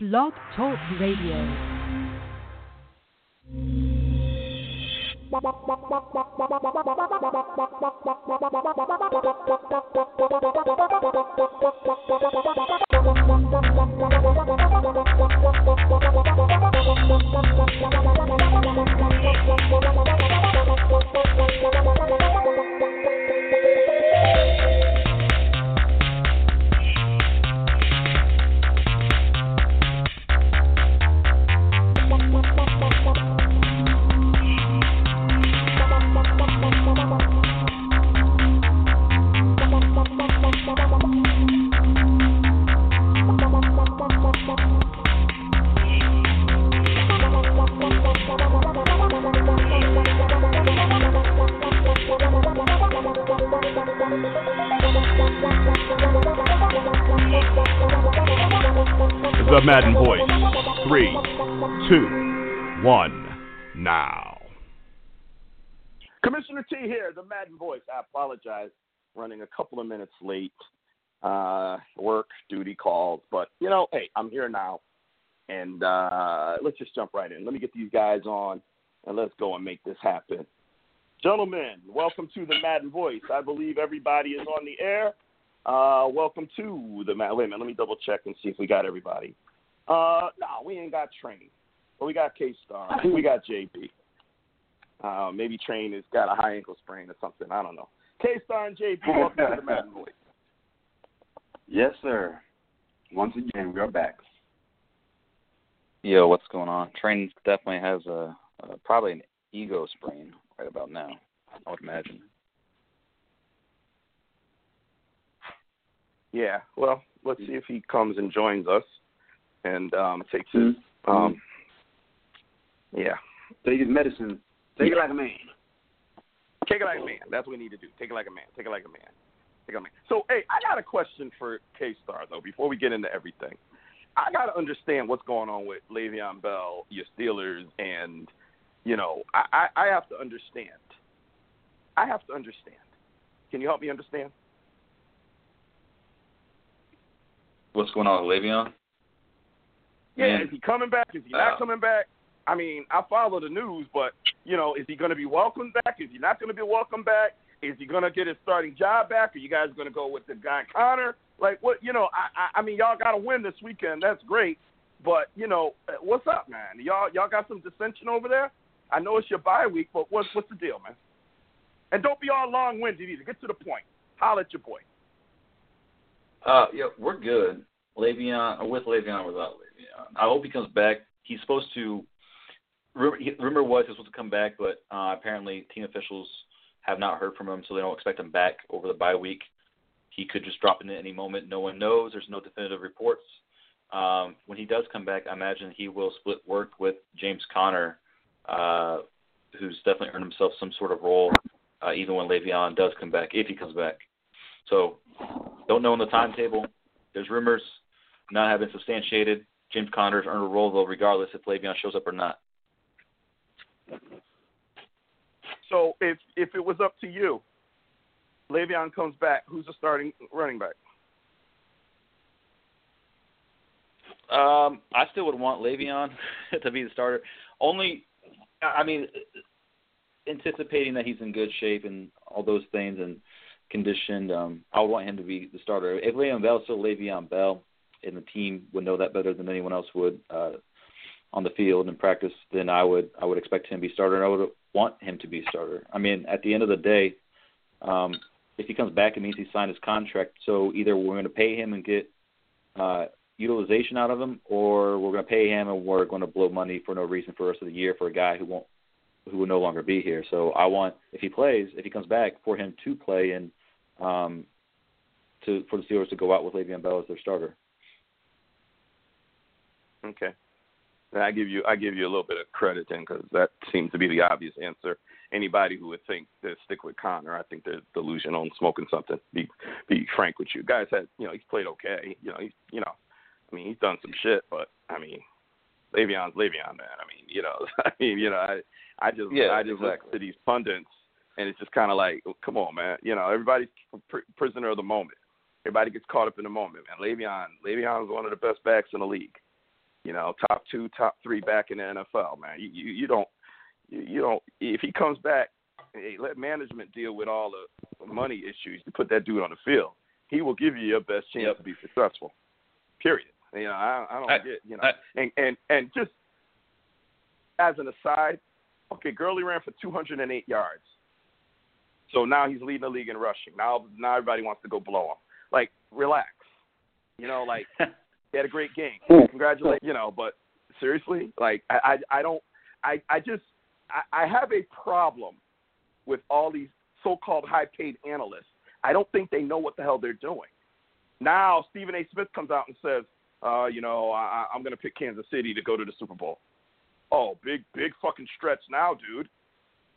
Blog Talk Radio. The Madden Voice. Three, two, one, now. Commissioner T here, the Madden Voice. I apologize, running a couple of minutes late. Uh, work, duty calls, but you know, hey, I'm here now, and uh, let's just jump right in. Let me get these guys on, and let's go and make this happen. Gentlemen, welcome to the Madden Voice. I believe everybody is on the air. Uh, welcome to the Madden. Wait a minute, let me double check and see if we got everybody. Uh, no, we ain't got Train, but we got K Star. we got JB. Uh, maybe Train has got a high ankle sprain or something. I don't know. K Star and JB, welcome to the Madden Voice. Yes, sir. Once again, we are back. Yo, what's going on? Train definitely has a, a probably an ego sprain right about now. I would imagine. Yeah, well, let's see if he comes and joins us and um, takes his. Mm-hmm. Um, yeah, Take his medicine. Take it like a man. take it like a man. That's what we need to do. Take it like a man. Take it like a man. Take it like a man. So, hey, I got a question for K Star though. Before we get into everything, I got to understand what's going on with Le'Veon Bell, your Steelers, and you know, I, I, I have to understand. I have to understand. Can you help me understand? What's going on with Le'Veon? Yeah, Man. is he coming back? Is he not Uh, coming back? I mean, I follow the news, but you know, is he going to be welcomed back? Is he not going to be welcomed back? Is he going to get his starting job back? Are you guys going to go with the guy Conner? Like, what? You know, I, I, I mean, y'all got to win this weekend. That's great, but you know, uh, what's up, man? Y'all, y'all got some dissension over there. I know it's your bye week, but what's what's the deal, man? And don't be all long-winded either. Get to the point. Holler at your boy. Uh, yeah, we're good. Le'Veon, or with Le'Veon, without Le'Veon. I hope he comes back. He's supposed to. Rumor, rumor was he was supposed to come back, but uh, apparently team officials have not heard from him, so they don't expect him back over the bye week. He could just drop in at any moment. No one knows. There's no definitive reports. Um, when he does come back, I imagine he will split work with James Conner, uh, who's definitely earned himself some sort of role, uh, even when Le'Veon does come back, if he comes back. So, don't know on the timetable. There's rumors not have been substantiated. James Conner's earned a role though, regardless if Le'Veon shows up or not. So if if it was up to you, Le'Veon comes back. Who's the starting running back? Um, I still would want Le'Veon to be the starter. Only, I mean, anticipating that he's in good shape and all those things and conditioned, um, I would want him to be the starter. If Le'Veon Bell still Le'Veon Bell, and the team would know that better than anyone else would uh, on the field and practice, then I would I would expect him to be starter, and I would want him to be starter. I mean, at the end of the day, um, if he comes back, it means he signed his contract. So either we're going to pay him and get uh, utilization out of him, or we're going to pay him and we're going to blow money for no reason for the rest of the year for a guy who won't who will no longer be here. So I want if he plays, if he comes back, for him to play and um, to for the Steelers to go out with Le'Veon Bell as their starter. Okay. And I give you I give you a little bit of credit then because that seems to be the obvious answer. Anybody who would think to stick with Conner, I think they're delusional and smoking something. Be be frank with you, guys had you know he's played okay. You know he's you know, I mean he's done some shit, but I mean Le'Veon's Le'Veon man. I mean you know I mean you know I I just Yeah, I just exactly. look to these pundits and it's just kind of like oh, come on man you know everybody's pr- prisoner of the moment. Everybody gets caught up in the moment man. Le'Veon Le'Veon is one of the best backs in the league. You know, top two, top three back in the NFL, man. You you, you don't you, you don't if he comes back, hey, let management deal with all the money issues to put that dude on the field. He will give you your best chance Yep. to be successful. Period. You know, I, I don't I- get you know, I- and and and just as an aside, okay, Gurley ran for 208 yards. So now he's leading the league in rushing. Now now everybody wants to go blow him. Like, relax. You know, like he had a great game. Congratulations. You know, but seriously, like I I, I don't I I just I, I have a problem with all these so-called high-paid analysts. I don't think they know what the hell they're doing. Now Stephen A. Smith comes out and says, uh, you know, I, I'm going to pick Kansas City to go to the Super Bowl. Oh, big big fucking stretch now, dude.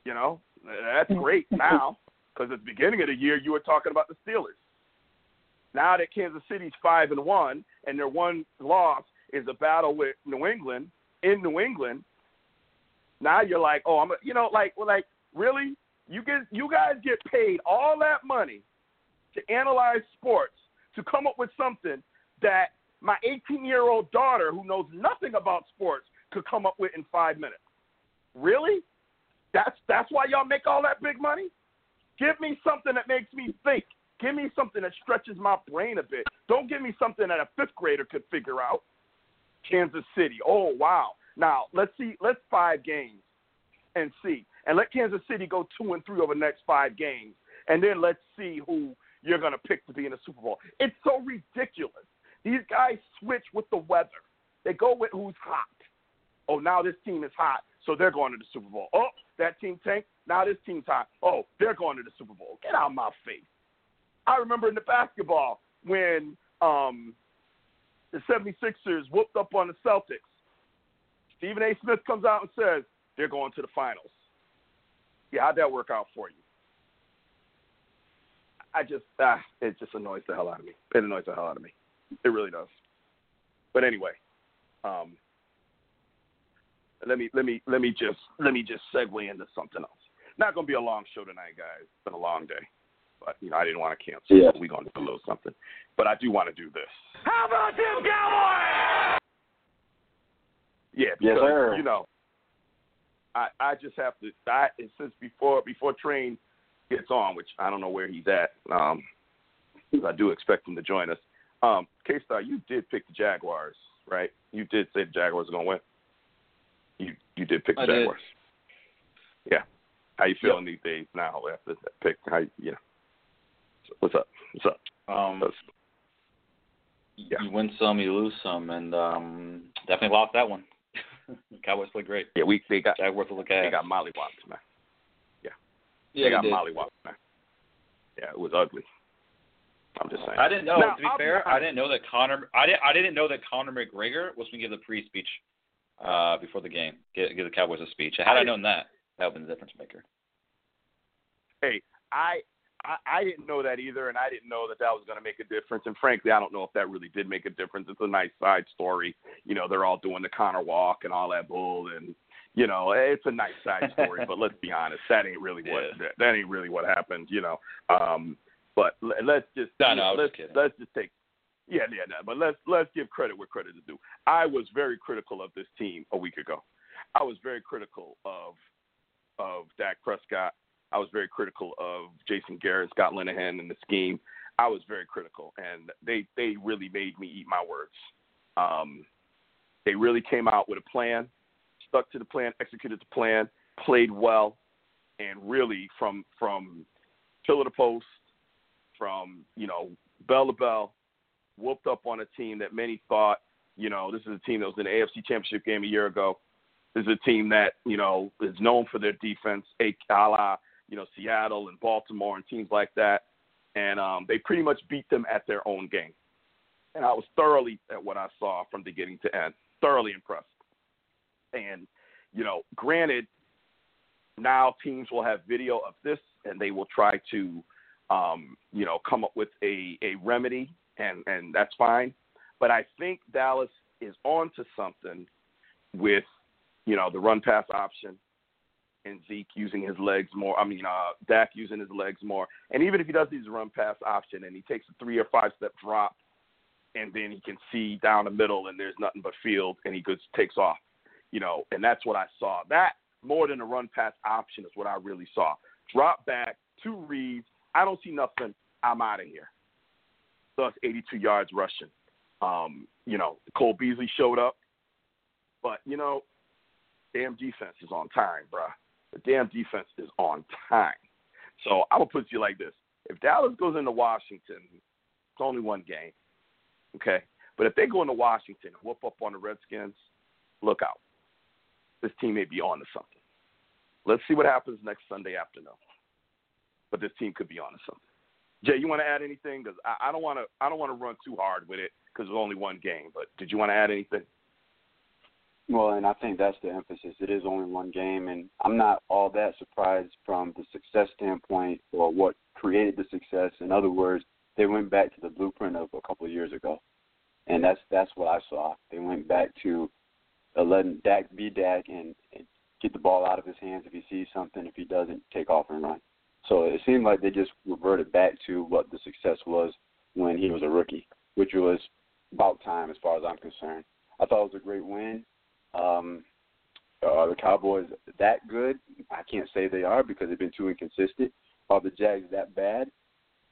You know, that's great now because at the beginning of the year you were talking about the Steelers. Now that Kansas City's five and one, and their one loss is a battle with New England in New England. Now you're like, oh, I'm, a, you know, like, well, like, really? You get, you guys get paid all that money to analyze sports to come up with something that my 18 year old daughter, who knows nothing about sports, could come up with in five minutes. Really? That's that's why y'all make all that big money? Give me something that makes me think. Give me something that stretches my brain a bit. Don't give me something that a fifth grader could figure out. Kansas City. Oh wow. Now let's see. Let's five games and see, and let Kansas City go two and three over the next five games, and then let's see who you're gonna pick to be in the Super Bowl. It's so ridiculous. These guys switch with the weather. They go with who's hot. Oh, now this team is hot, so they're going to the Super Bowl. Oh, that team tanked. Now this team's hot. Oh, they're going to the Super Bowl. Get out of my face. I remember in the basketball when um, the 76ers whooped up on the Celtics. Stephen A. Smith comes out and says they're going to the finals. Yeah, how'd that work out for you? I just, ah, it just annoys the hell out of me. It annoys the hell out of me. It really does. But anyway, um, let me let me let me just let me just segue into something else. Not gonna be a long show tonight, guys. It's been a long day, but you know I didn't want to cancel. Yeah. So we're gonna do a little something. But I do want to do this. How about them Cowboys? Yeah, Yes, because sir. you know, I I just have to. I since before before Train gets on, which I don't know where he's at. Um, I do expect him to join us. Um, K Star, you did pick the Jaguars, right? You did say the Jaguars are gonna win. You you did pick the I did. Jaguars. Yeah. How you feeling these days now after that pick? How you, you know? What's up? What's up? Um, That's- Yeah. You win some, you lose some, and um, definitely lost that one. Cowboys played great. yeah, we they got Jaguars will look at. they got mollywopped, man. yeah, Yeah, they got did. mollywopped, man. Yeah, it was ugly. I'm just saying. I didn't know. Now, to be I'll be fair, I didn't know that Connor. I didn't. I didn't know that Conor McGregor was going to give the pre-speech uh, before the game. Give, give the Cowboys a speech. Had I, I- known that, that would have been the difference maker. hey, I, I I didn't know that either, and I didn't know that that was going to make a difference. And frankly, I don't know if that really did make a difference. It's a nice side story. You know, they're all doing the Conor walk and all that bull, and you know, it's a nice side story. but let's be honest, that ain't really what Yeah. that, that ain't really what happened. You know, um, but l- let's just No, no, let's just let's just take. Yeah, yeah, no, but let's let's give credit where credit is due. I was very critical of this team a week ago. I was very critical of of Dak Prescott. I was very critical of Jason Garrett, Scott Linehan, and the scheme. I was very critical, and they they really made me eat my words. Um, they really came out with a plan, stuck to the plan, executed the plan, played well, and really from from pillar to post, from you know bell to bell, whooped up on a team that many thought, you know, this is a team that was in the AFC Championship game a year ago. This is a team that you know is known for their defense, a la you know Seattle and Baltimore and teams like that, and um, they pretty much beat them at their own game. And I was thoroughly at what I saw from beginning to end, thoroughly impressed. And you know, granted, now teams will have video of this, and they will try to, um, you know, come up with a a remedy, and and that's fine. But I think Dallas is on to something with, you know, the run pass option and Zeke using his legs more. I mean, uh, Dak using his legs more. And even if he does use run pass option and he takes a three or five step drop, and then he can see down the middle, and there's nothing but field, and he just takes off. You know, and that's what I saw. That more than a run pass option is what I really saw. Drop back, two reads. I don't see nothing. I'm out of here. Thus, 82 yards rushing. Um, you know, Cole Beasley showed up, but you know, damn defense is on time, bruh. The damn defense is on time. So I will put you like this: If Dallas goes into Washington, it's only one game, okay. But if they go into Washington and whoop up on the Redskins, look out. This team may be on to something. Let's see what happens next Sunday afternoon. But this team could be on to something. Jay, you want to add anything? Because I, I don't want to. I don't want to run too hard with it because it's only one game. But did you want to add anything? Well, and I think that's the emphasis. It is only one game, and I'm not all that surprised from the success standpoint or what created the success. In other words, they went back to the blueprint of a couple of years ago, and that's that's what I saw. They went back to uh, letting Dak be Dak and, and get the ball out of his hands if he sees something. If he doesn't, take off and run. So it seemed like they just reverted back to what the success was when he was a rookie, which was about time as far as I'm concerned. I thought it was a great win. Um, are the Cowboys that good? I can't say they are because they've been too inconsistent. Are the Jags that bad?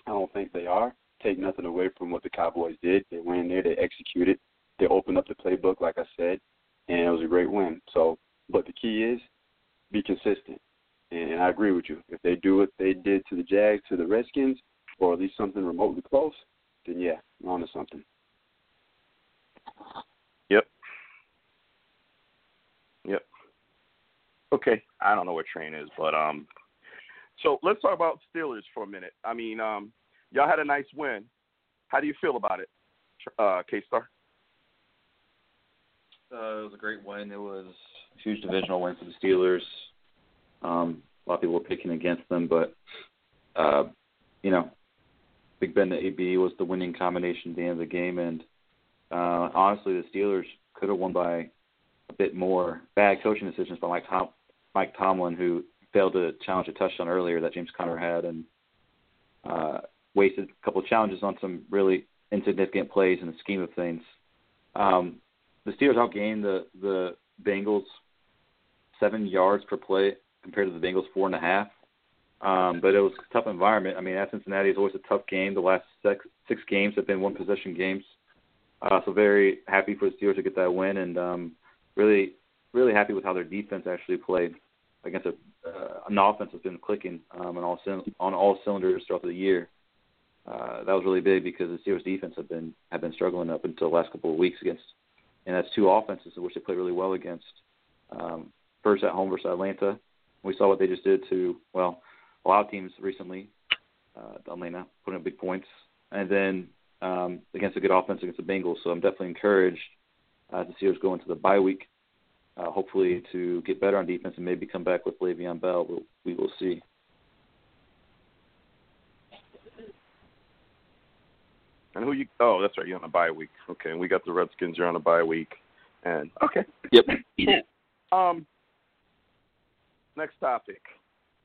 I don't think they are. Take nothing away from what the Cowboys did. They went in there, they executed, they opened up the playbook, like I said, and it was a great win. So, but the key is be consistent. And I agree with you. If they do what they did to the Jags, to the Redskins, or at least something remotely close, then yeah, we're on to something. Yep. Yep. Okay. I don't know what train is, but um so let's talk about Steelers for a minute. I mean, um y'all had a nice win. How do you feel about it, uh, K Star? Uh, it was a great win. It was a huge divisional win for the Steelers. Um, a lot of people were picking against them, but uh, you know, Big Ben to AB was the winning combination at the end of the game, and uh, honestly, the Steelers could have won by a bit more. Bad coaching decisions by Mike Tom- Mike Tomlin, who failed to challenge a touchdown earlier that James Conner had, and uh, wasted a couple of challenges on some really insignificant plays in the scheme of things. Um, the Steelers outgained the the Bengals seven yards per play compared to the Bengals four and a half. Um, but it was a tough environment. I mean, at Cincinnati is always a tough game. The last six six games have been one possession games. Uh, so very happy for the Steelers to get that win, and um, really really happy with how their defense actually played against a uh, an offense that's been clicking um, on all on all cylinders throughout the year. Uh, that was really big because the Steelers defense have been have been struggling up until the last couple of weeks against, and that's two offenses in which they played really well against. Um, first at home versus Atlanta, we saw what they just did to well a lot of teams recently. Uh, Atlanta putting up big points, and then um, against a good offense against the Bengals. So I'm definitely encouraged uh, to see us go into the bye week. Uh, hopefully to get better on defense and maybe come back with Le'Veon Bell. We'll, we will see. And who you? Oh, that's right. You're on a bye week. Okay, we got the Redskins. You're on a bye week. And okay. Yep. Um. Next topic.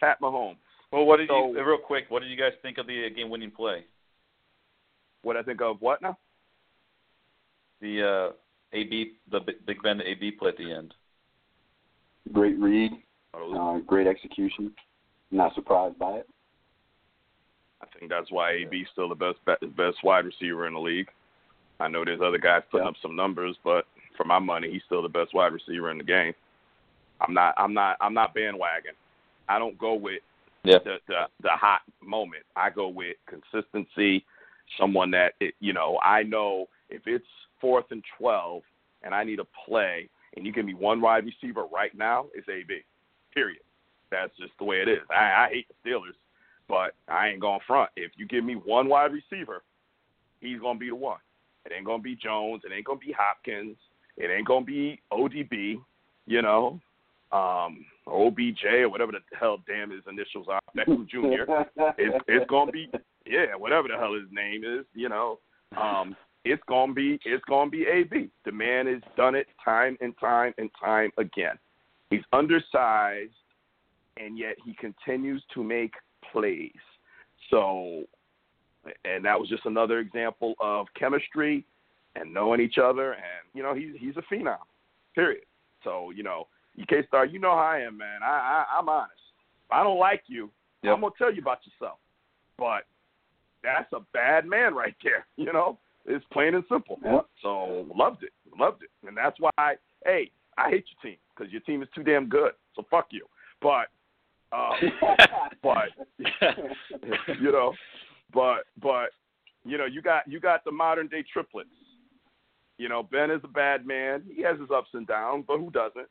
Pat Mahomes. Well, what did So- you real quick? What did you guys think of the game winning play? What I think of what now? The uh, AB, the Big- Big Ben AB play at the end. Great read, uh, great execution. Not surprised by it. I think that's why AB AB's still the best best wide receiver in the league. I know there's other guys putting Yeah. up some numbers, but for my money, he's still the best wide receiver in the game. I'm not. I'm not. I'm not bandwagon. I don't go with Yeah. the the, the hot moment. I go with consistency. Someone that it, you know. I know if it's fourth and twelve, and I need a play, and you give me one wide receiver right now, it's AB. Period. That's just the way it is. I, I hate the Steelers, but I ain't going front. If you give me one wide receiver, he's gonna be the one. It ain't gonna be Jones. It ain't gonna be Hopkins. It ain't gonna be ODB. You know, um, OBJ or whatever the hell damn his initials are, Beckham Jr. It's it's gonna be yeah, whatever the hell his name is. You know, um, it's gonna be it's gonna be AB. The man has done it time and time and time again. He's undersized, and yet he continues to make plays. So, and that was just another example of chemistry and knowing each other, and you know he's he's a phenom. Period. So you know, UK Star, you know how I am, man. I, I I'm honest. If I don't like you, Yep. I'm gonna tell you about yourself. But that's a bad man right there. You know, it's plain and simple. Yep. So loved it, loved it, and that's why. Hey, I hate your team because your team is too damn good. So fuck you. But, um, but you know, but but you know, you got you got the modern day triplets. You know, Ben is a bad man. He has his ups and downs, but who doesn't?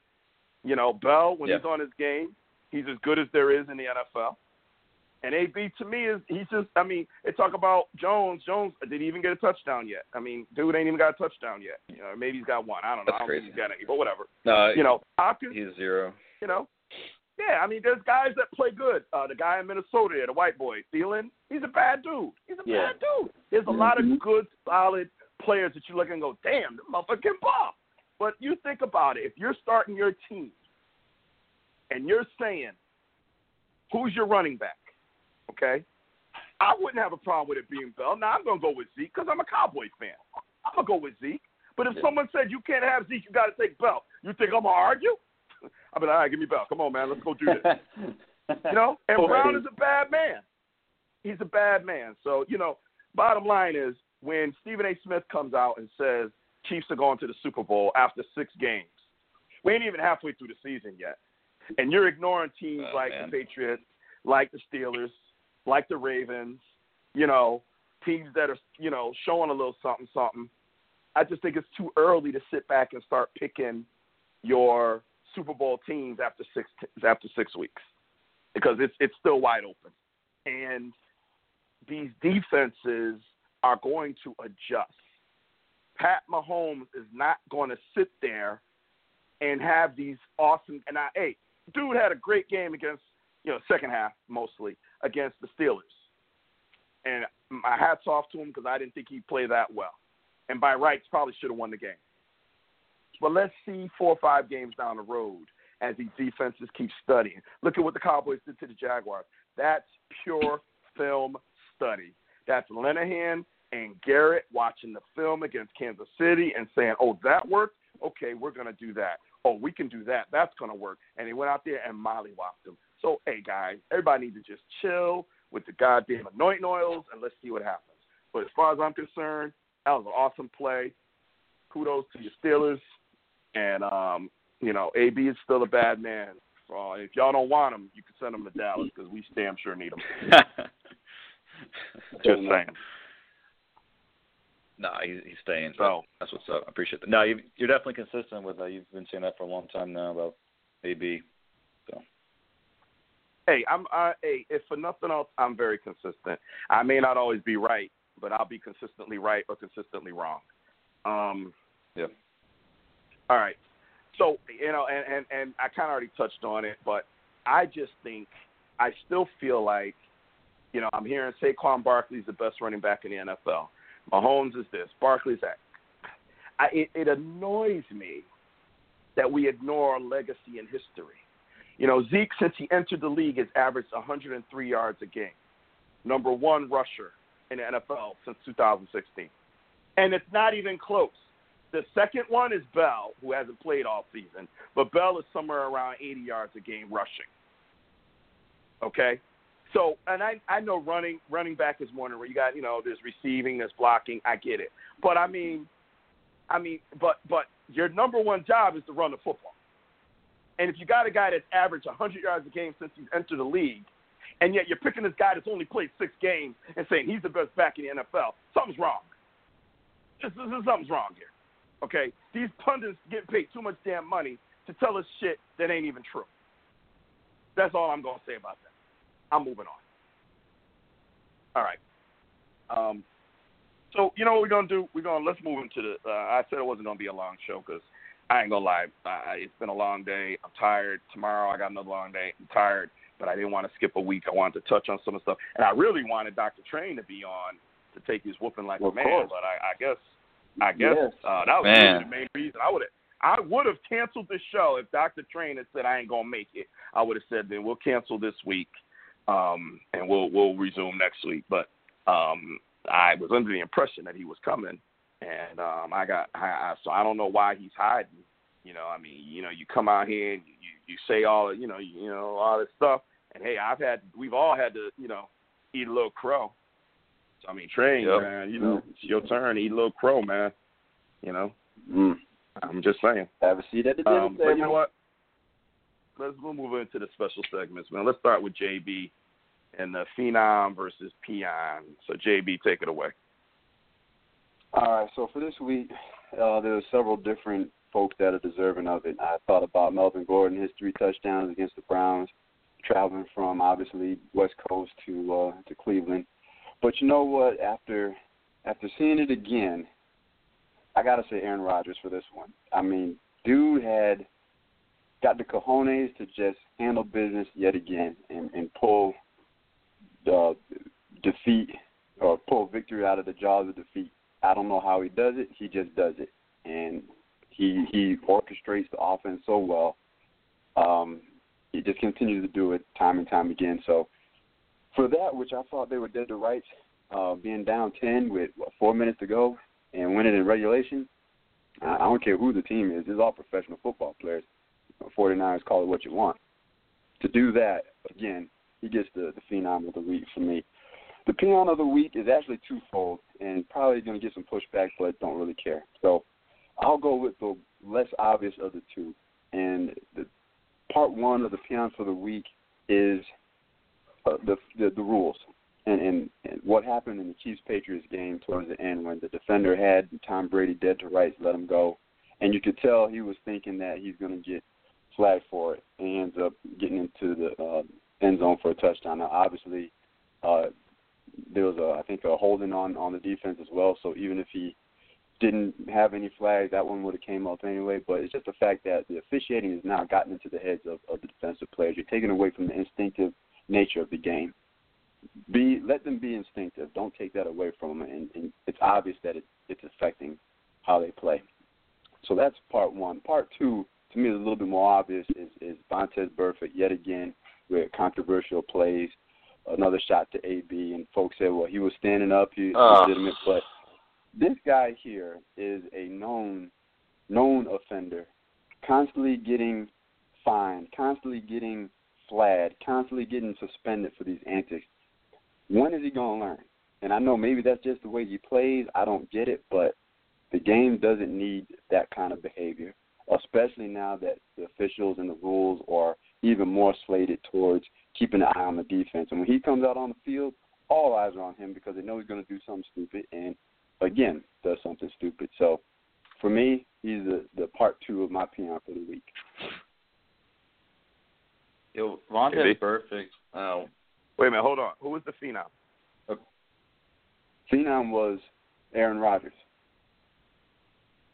You know, Bell when Yeah. he's on his game, he's as good as there is in the NFL. And AB to me is he's just I mean, they talk about Jones. Jones did he even get a touchdown yet? I mean, dude ain't even got a touchdown yet. You know, maybe he's got one. I don't know. That's I don't crazy. think he's got any, but whatever. no, You know, Hopkins, he's zero. you know. Yeah, I mean, there's guys that play good. Uh, the guy in Minnesota, there, the white boy, Thielen, he's a bad dude. He's a Yeah. bad dude. There's a lot Mhm. of good, solid players that you look and go, damn, the motherfucker can ball. But you think about it. If you're starting your team and you're saying, who's your running back? Okay? I wouldn't have a problem with it being Bell. Now, I'm going to go with Zeke because I'm a Cowboys fan. I'm going to go with Zeke. But if Yeah. someone said you can't have Zeke, you got to take Bell, you think I'm going to argue? I'll be like, all right, give me Bell. Come on, man. Let's go do this. You know, and Boy. Brown is a bad man. He's a bad man. So, you know, bottom line is when Stephen A. Smith comes out and says Chiefs are going to the Super Bowl after six games, we ain't even halfway through the season yet. And you're ignoring teams Oh, like man. the Patriots, like the Steelers, like the Ravens, you know, teams that are, you know, showing a little something, something. I just think it's too early to sit back and start picking your Super Bowl teams after six after six weeks because it's it's still wide open, and these defenses are going to adjust. Pat Mahomes is not going to sit there and have these awesome. And I, hey, dude had a great game against you know second half mostly against the Steelers, and my hats off to him because I didn't think he'd play that well, and by rights probably should have won the game. But let's see four or five games down the road as these defenses keep studying. Look at what the Cowboys did to the Jaguars. That's pure film study. That's Linehan and Garrett watching the film against Kansas City and saying, "Oh, that worked. Okay, we're going to do that. Oh, we can do that. That's going to work." And he went out there and mollywopped him. So, hey guys, everybody needs to just chill with the goddamn anointing oils and let's see what happens. But as far as I'm concerned, that was an awesome play. Kudos to your Steelers. And um, you know, AB is still a bad man. So if y'all don't want him, you can send him to Dallas because we damn sure need him. Just saying. No, he's he's staying. So That's what's up. I appreciate that. No, you, you're definitely consistent with that. You've been saying that for a long time now about AB. So hey, I'm I, hey, if for nothing else, I'm very consistent. I may not always be right, but I'll be consistently right or consistently wrong. Um, Yeah. All right. So you know, and and and I kind of already touched on it, but I just think I still feel like, you know, I'm hearing Saquon Barkley's the best running back in the NFL. Mahomes is this, Barkley's that. I, it, it annoys me that we ignore our legacy and history. You know, Zeke, since he entered the league, has averaged 103 yards a game. Number one rusher in the NFL since 2016. And it's not even close. The second one is Bell, who hasn't played all season, but Bell is somewhere around 80 yards a game rushing. Okay? So, and I I know running running back is more than you got. You know, there's receiving, there's blocking. I get it, but I mean, I mean, but but your number one job is to run the football. And if you got a guy that's averaged 100 yards a game since he's entered the league, and yet you're picking this guy that's only played six games and saying he's the best back in the NFL, something's wrong. This, this, this, something's wrong here. Okay, these pundits get paid too much damn money to tell us shit that ain't even true. That's all I'm gonna say about that. I'm moving on. All right. Um, so you know what we're gonna do? We're gonna let's move into the. Uh, I said it wasn't gonna be a long show because I ain't gonna lie. I, it's been a long day. I'm tired. Tomorrow I got another long day. I'm tired, but I didn't want to skip a week. I wanted to touch on some of the stuff, and I really wanted Dr. Train to be on to take his whooping like Of a man. course. But I, I guess I guess Yes. uh, that was really the main reason. I would have I would have canceled the show if Dr. Train had said I ain't gonna make it. I would have said then we'll cancel this week, um, and we'll we'll resume next week. But um, I was under the impression that he was coming, and um, I got I, I, so I don't know why he's hiding. You know, I mean, you know, you come out here and you you say all you know you know all this stuff, and hey, I've had we've all had to you know eat a little crow. So I mean, train Yep. man, you know, it's your turn, eat a little crow, man. You know, Mm. I'm just saying. Have a seat at the dinner Um, but you know table. what? Let's we'll move into the special segments, man. Let's start with JB and the Phenom versus Peon. So JB, take it away. All right, so for this week, uh, there are several different folks that are deserving of it. I thought about Melvin Gordon, his three touchdowns against the Browns, traveling from obviously West Coast to uh, to Cleveland. But you know what? After after seeing it again, I gotta say Aaron Rodgers for this one. I mean, dude had got the cojones to just handle business yet again and, and pull the defeat or pull victory out of the jaws of defeat. I don't know how he does it. He just does it, and he he orchestrates the offense so well. Um, he just continues to do it time and time again. So for that, which I thought they were dead to rights, uh, being down ten with what, four minutes to go and winning in regulation, I I don't care who the team is. It's all professional football players. 49ers, call it what you want. To do that, again, he gets the, the phenom of the week for me. The peon of the week is actually twofold and probably going to get some pushback, but don't really care. So I'll go with the less obvious of the two. And the part one of the peon for the week is uh, the, the the rules and, and and what happened in the Chiefs Patriots game towards the end when the defender had Tom Brady dead to rights, let him go, and you could tell he was thinking that he's going to get flagged for it, and ends up getting into the uh, end zone for a touchdown. Now, obviously, uh, there was a I think a holding on on the defense as well. So even if he didn't have any flags, that one would have came up anyway. But it's just the fact that the officiating has now gotten into the heads of, of the defensive players. You're taking away from the instinctive nature of the game. Be let them be instinctive. Don't take that away from them, and, and it's obvious that it, it's affecting how they play. So that's part one. Part two, to me, is a little bit more obvious. Is is Vontaze Burfict yet again with controversial plays, another shot to AB, and folks said, well, he was standing up, he's Ugh. Ah. legitimate, but this guy here is a known known offender, constantly getting fined, constantly getting flagged, constantly getting suspended for these antics. When is he going to learn? And I know maybe that's just the way he plays. I don't get it, but the game doesn't need that kind of behavior, especially now that the officials and the rules are even more slated towards keeping an eye on the defense. And when he comes out on the field, all eyes are on him because they know he's going to do something stupid and, again, does something stupid. So for me, he's the, the part two of my peon for the week. Yo, Vontaze Maybe. Burfict. Oh, Wait a minute, hold on. Who was the Phenom? Uh, phenom was Aaron Rodgers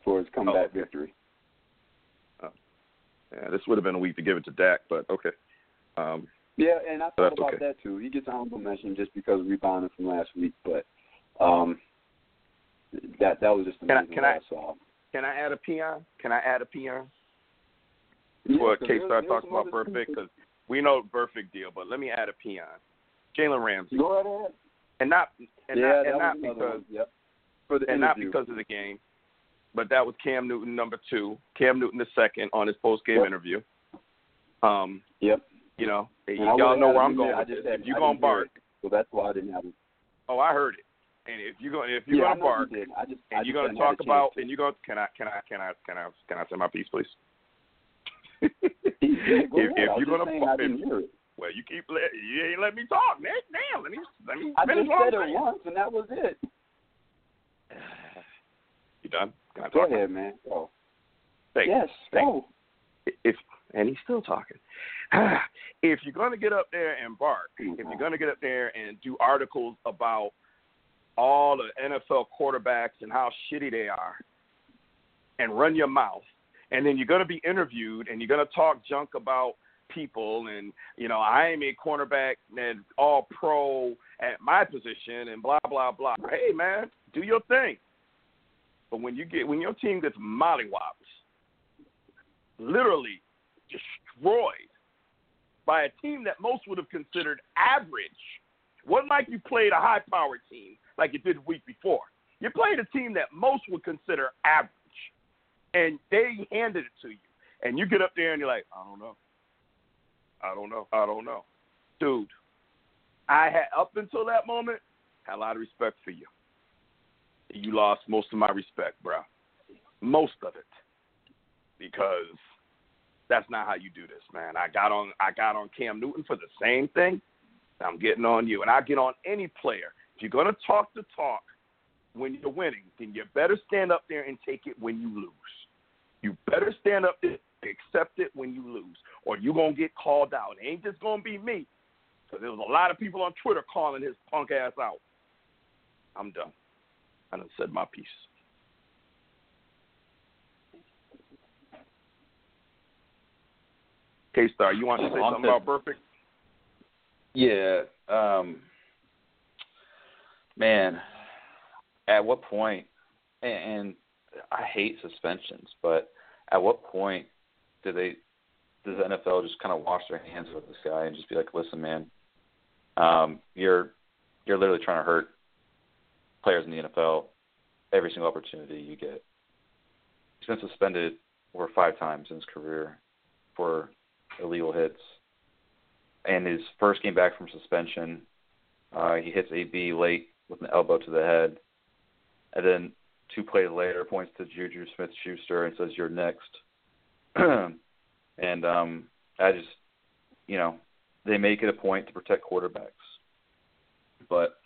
for his comeback Oh, okay. victory. Yeah, this would have been a week to give it to Dak, but okay. Um, Yeah, and I thought about okay. that too. He gets an honorable mention just because rebounding from last week, but um, that that was just Can I- amazing can I- I saw. can I add a peon? Can I add a peon? Yeah, Before there's- starts there's talking about people- because we know Burfict deal, but let me add a peon. Jalen Ramsey, Go ahead. and not and yeah, not and not because. Yep. For the and not because of the game, but that was Cam Newton number two, Cam Newton the second on his post game Yep. interview. Um, Yep. you know, And y'all know where I'm going. I With just this. had- If you're gonna bark, it, so that's why I didn't have him. oh, I heard it. And if you're gonna if you're yeah, gonna know you bark. I just, and just you're gonna hadn't had a talk about to. and you're gonna can I can I can I can I can I say my piece please? If if you're gonna saying I if- didn't hear it. well you keep let, you ain't let me talk, Nick. Damn, let me let me I finish just said it once, and that was it. You done? Can I Go talk? ahead, man. Go. Thank. Yes. Thank Go. if and he's still talking. Ah, if you're going to get up there and bark, if you're mm-hmm. going to get up there and do articles about all the NFL quarterbacks and how shitty they are, and run your mouth, and then you're going to be interviewed and you're going to talk junk about people and you know I am a cornerback and all pro at my position and blah blah blah. Hey man, do your thing. But when you get when your team gets mollywopped, literally destroyed by a team that most would have considered average. Wasn't like you played a high powered team like you did the week before. You played a team that most would consider average, and they handed it to you, and you get up there and you're like, I don't know, I don't know, I don't know, dude. I had up until that moment had a lot of respect for you. You lost most of my respect, bro. Most of it, because that's not how you do this, man. I got on I got on Cam Newton for the same thing. I'm getting on you, and I get on any player. If you're gonna talk the talk when you're winning, then you better stand up there and take it when you lose. You better stand up there, accept it when you lose, or you're gonna get called out. It ain't just gonna be me, because there was a lot of people on Twitter calling his punk ass out. I'm done. I done said my piece. K Star, you want to say something about Burfict? Yeah. Um, man, at what point? And, and I hate suspensions, but at what point do they? Does the NFL just kind of wash their hands with this guy and just be like, "Listen, man, um, you're you're literally trying to hurt players in the NFL every single opportunity you get." He's been suspended over five times in his career for illegal hits and his first game back from suspension, uh, he hits AB late with an elbow to the head, and then two plays later points to Juju Smith-Schuster and says, "You're next." and um, I just, you know, they make it a point to protect quarterbacks, but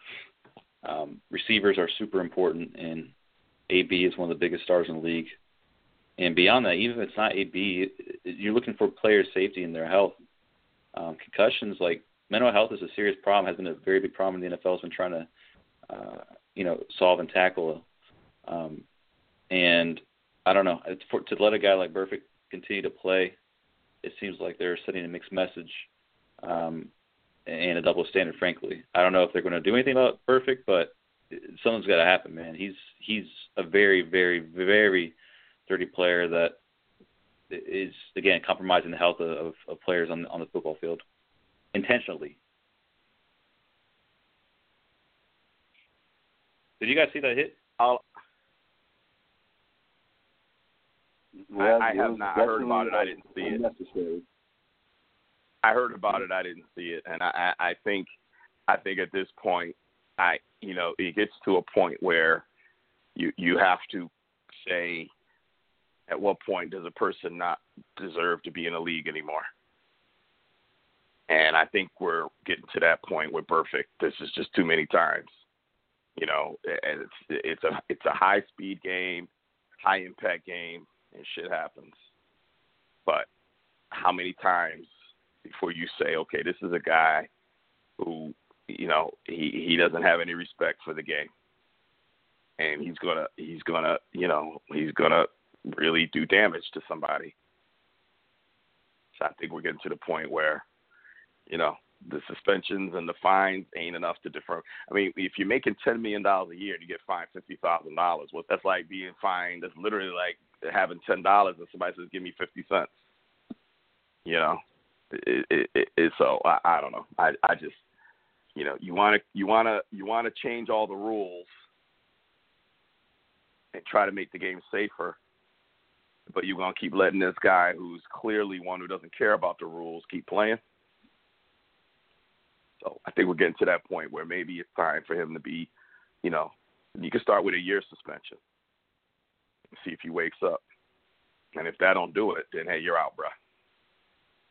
um, receivers are super important, and AB is one of the biggest stars in the league. And beyond that, even if it's not AB, you're looking for player safety and their health um, concussions, like mental health, is a serious problem. Has been a very big problem in the NFL. Has been trying to, uh, you know, solve and tackle. Um, and I don't know for, to let a guy like Burfict continue to play. It seems like they're sending a mixed message um, and a double standard. Frankly, I don't know if they're going to do anything about Burfict, but something's got to happen, man. He's he's a very, very, very dirty player that is again compromising the health of, of players on on the football field intentionally. Did you guys see that hit? I'll, Well, I it have not. Heard about it. I didn't see it. I heard about it. I didn't see it, and I, I, I think, I think at this point, I, you know, it gets to a point where you you have to say, at what point does a person not deserve to be in a league anymore? And I think we're getting to that point with Burfict. This is just too many times. You know, and it's it's a it's a high speed game, high impact game, and shit happens. But how many times before you say, okay, this is a guy who, you know, he he doesn't have any respect for the game, and he's gonna he's gonna you know he's gonna really do damage to somebody. So I think we're getting to the point where, you know, the suspensions and the fines ain't enough to defer. I mean, if you're making ten million dollars a year and you get fined fifty thousand dollars, well, that's like being fined. That's literally like having ten dollars and somebody says, "Give me fifty cents." You know, it, it, it, so I, I don't know. I I just, you know, you want to you want to you want to change all the rules and try to make the game safer. But you're gonna keep letting this guy, who's clearly one who doesn't care about the rules, keep playing. So I think we're getting to that point where maybe it's time for him to be, you know, you can start with a year suspension. See if he wakes up. And if that don't do it, then hey, you're out, bruh.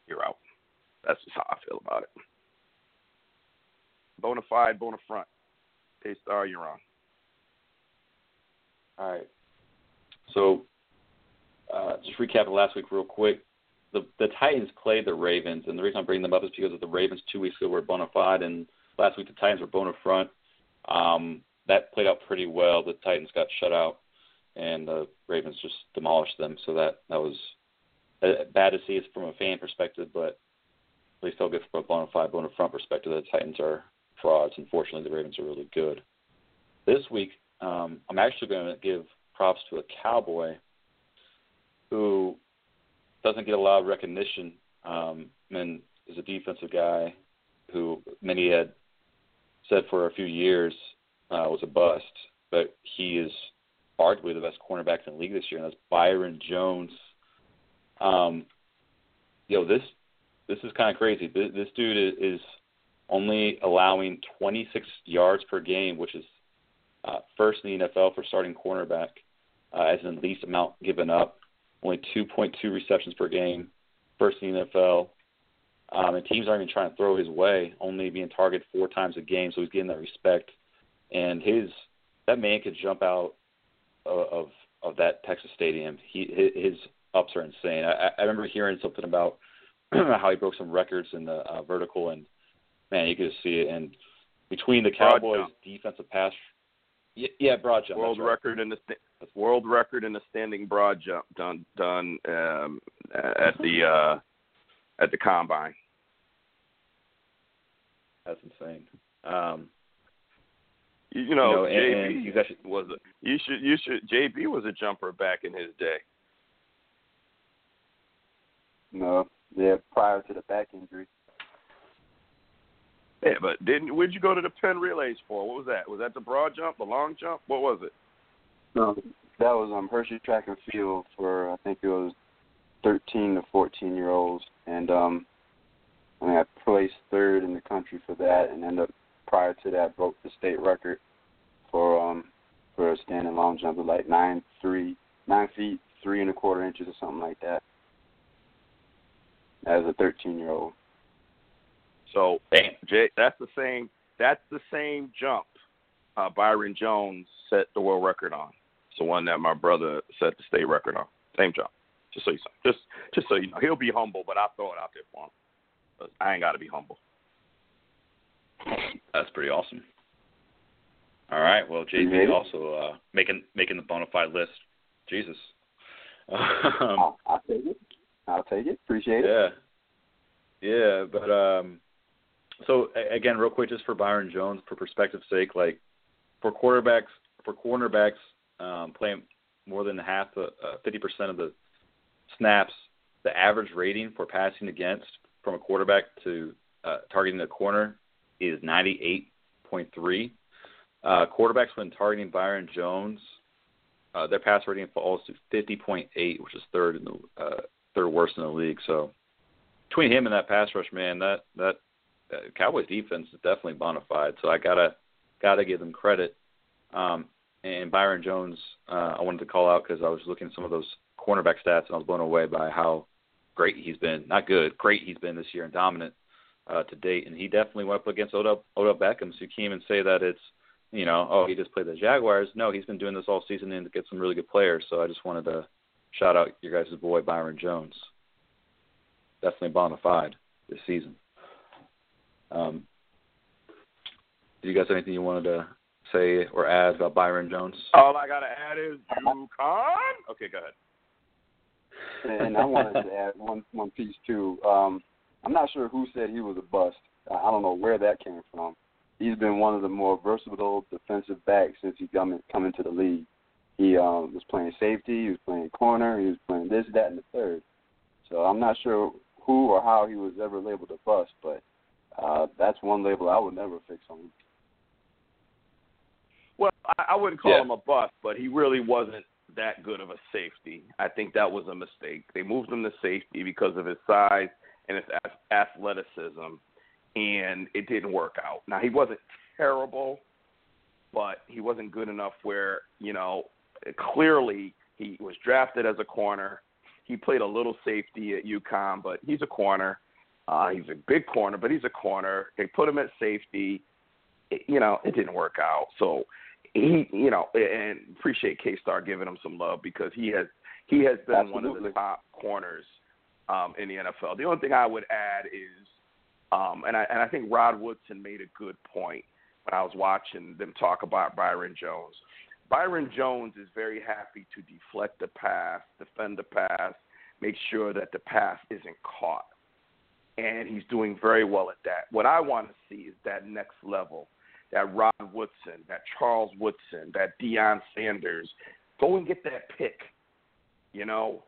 You're out. That's just how I feel about it. Bona fide, bona front. A star, you're on. All right. So, uh, just recapping last week real quick. The the Titans played the Ravens, and the reason I'm bringing them up is because of the Ravens two weeks ago were bona fide, and last week the Titans were bona front. Um, that played out pretty well. The Titans got shut out, and the Ravens just demolished them. So that that was uh, bad to see it from a fan perspective, but at least I'll get from a bona fide, bona front perspective. The Titans are frauds. Unfortunately, the Ravens are really good. This week, um, I'm actually going to give props to a Cowboy who doesn't get a lot of recognition um, and is a defensive guy who many had said for a few years uh, was a bust. but he is arguably the best cornerback in the league this year, and that's Byron Jones. Um, yo, this this is kind of crazy. This, dude is only allowing 26 yards per game, which is uh, first in the NFL for starting cornerback, uh, as in least amount given up. Only 2.2 receptions per game, first in the NFL. Um, and teams aren't even trying to throw his way, only being targeted four times a game, so he's getting that respect. And his that man could jump out of of, of that Texas stadium. He his ups are insane. I, I remember hearing something about how he broke some records in the uh, vertical, and man, you could just see it. And between the Cowboys' defensive pass, yeah, yeah broad jump, world right. record in the st- world record in the standing broad jump done done um, at the uh, at the combine. That's insane. Um, you, you know, you know JB and, and actually, was a you should you should JB was a jumper back in his day. No, yeah, prior to the back injury. Yeah, but didn't where'd you go to the Penn relays for? What was that? Was that the broad jump, the long jump? What was it? No, that was um Hershey Track and Field for I think it was thirteen to fourteen year olds, and um I mean I placed third in the country for that, and ended up prior to that broke the state record for um for a standing long jump of like nine three nine feet three and a quarter inches or something like that as a thirteen year old. So Jay, that's the same. That's the same jump uh, Byron Jones set the world record on. It's the one that my brother set the state record on. Same jump. Just so you know. just just so you know, he'll be humble, but I'll throw it out there for him. I ain't got to be humble. That's pretty awesome. All right. Well, JB also uh, making making the bona fide list. Jesus. um, take it. I'll take it. Appreciate it. Yeah. Yeah, but um, so again, real quick, just for Byron Jones, for perspective's sake, like for quarterbacks, for cornerbacks um, playing more than half, uh, fifty uh, percent of the snaps, the average rating for passing against from a quarterback to uh, targeting the corner is ninety eight point three. Uh, quarterbacks when targeting Byron Jones, uh, their pass rating falls to fifty point eight, which is third in the uh, third worst in the league. So between him and that pass rush, man, that that uh, Cowboys defense is definitely bona fide. So I gotta gotta give them credit. Um, and Byron Jones, uh, I wanted to call out because I was looking at some of those cornerback stats and I was blown away by how great he's been. Not good, great he's been this year and dominant uh, to date. And he definitely went up against Odell, Odell Beckham. So you can't even say that it's you know oh he just played the Jaguars. No, he's been doing this all season and get some really good players. So I just wanted to shout out your guys' boy Byron Jones. Definitely bona fide this season. Um, do you guys have anything you wanted to say or add about Byron Jones? All I gotta add is UConn. Okay, go ahead. And I wanted to add one one piece too. Um, I'm not sure who said he was a bust. I don't know where that came from. He's been one of the more versatile defensive backs since he come in, come into the league. He um, was playing safety, he was playing corner, he was playing this, that, and the third. So I'm not sure who or how he was ever labeled a bust, but uh, that's one label I would never fix on him. Well, I, I wouldn't call yeah. him a bust, but he really wasn't that good of a safety. I think that was a mistake. They moved him to safety because of his size and his athleticism, and it didn't work out. Now he wasn't terrible, but he wasn't good enough where you know clearly he was drafted as a corner. He played a little safety at UConn, but he's a corner. Uh, he's a big corner, but he's a corner. They put him at safety. It, you know, it didn't work out. So he, you know, and appreciate K Star giving him some love because he has he has been Absolutely. one of the top corners um, in the NFL. The only thing I would add is, um, and I and I think Rod Woodson made a good point when I was watching them talk about Byron Jones. Byron Jones is very happy to deflect the pass, defend the pass, make sure that the pass isn't caught and he's doing very well at that. What I want to see is that next level, that Rod Woodson, that Charles Woodson, that Deion Sanders. Go and get that pick. You know,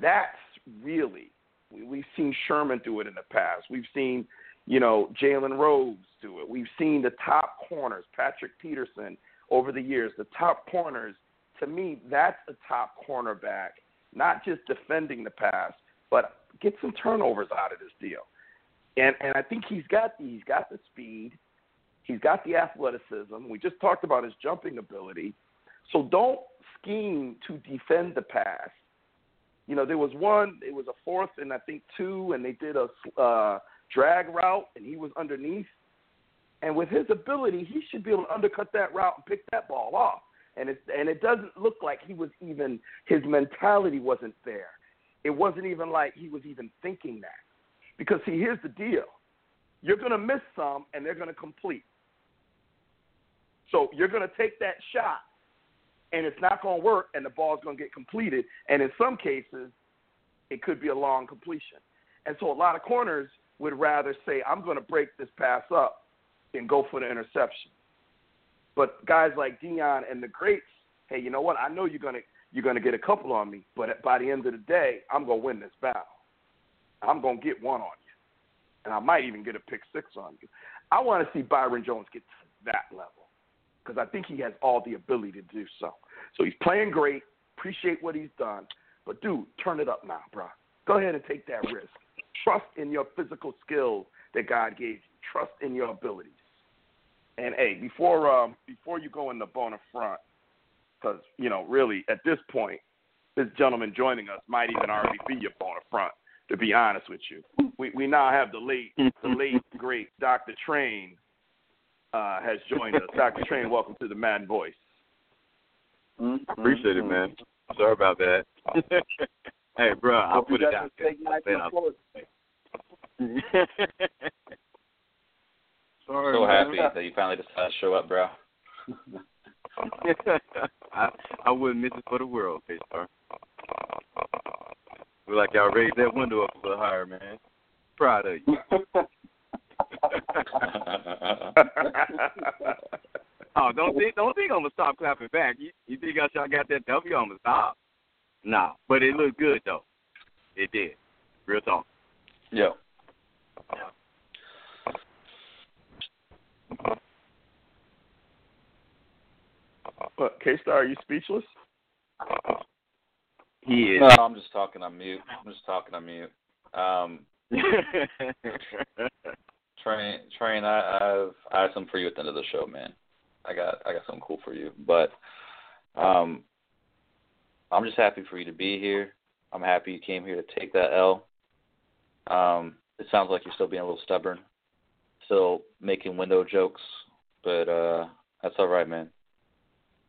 that's really we, we've seen Sherman do it in the past. We've seen, you know, Jalen Rose do it. We've seen the top corners, Patrick Peterson, over the years, the top corners, to me, that's a top cornerback, not just defending the pass, but get some turnovers out of this deal. And and I think he's got the, he's got the speed, he's got the athleticism. We just talked about his jumping ability. So don't scheme to defend the pass. You know, there was one, it was a fourth and I think two, and they did a uh, drag route, and he was underneath. And with his ability, he should be able to undercut that route and pick that ball off. And it and it doesn't look like he was even his mentality wasn't there. It wasn't even like he was even thinking that. Because see, here's the deal: you're going to miss some, and they're going to complete. So you're going to take that shot, and it's not going to work, and the ball's going to get completed. And in some cases, it could be a long completion. And so a lot of corners would rather say, I'm going to break this pass up and go for the interception. But guys like Deion and the greats, hey, you know what? I know you're to you're to get a couple on me, but by the end of the day, I'm to win this battle. I'm to get one on you, and I might even get a pick six on you. I want to see Byron Jones get to that level because I think he has all the ability to do so. So he's playing great. Appreciate what he's done, but dude, turn it up now, bro. Go ahead and take that risk. Trust in your physical skills that God gave you. Trust in your abilities. And hey, before um, before you go in the bona front, because you know, really, at this point, this gentleman joining us might even already be your bona front. To be honest with you, we we now have the late the late great Dr. Train uh, has joined us. Dr. Train, welcome to the Madden Voice. Appreciate it, man. Sorry about that. hey, bro, I'll put it out there. Sorry, so man. happy that you finally decided to show up, bro. I I wouldn't miss it for the world, K Star. Feel like y'all raised that window up a little higher, man. Proud of you. oh, don't think don't think I'm gonna stop clapping back. You you think I y'all got that W? I'm gonna stop. Nah, but it looked good though. It did. Real talk. Yo. What, K Star, are you speechless? He is. No, I'm just talking on mute. I'm just talking on mute. Um, Train, train. I, I've I have something for you at the end of the show, man. I got I got something cool for you, but um, I'm just happy for you to be here. I'm happy you came here to take that L. Um, it sounds like you're still being a little stubborn, still making window jokes, but uh, that's all right, man.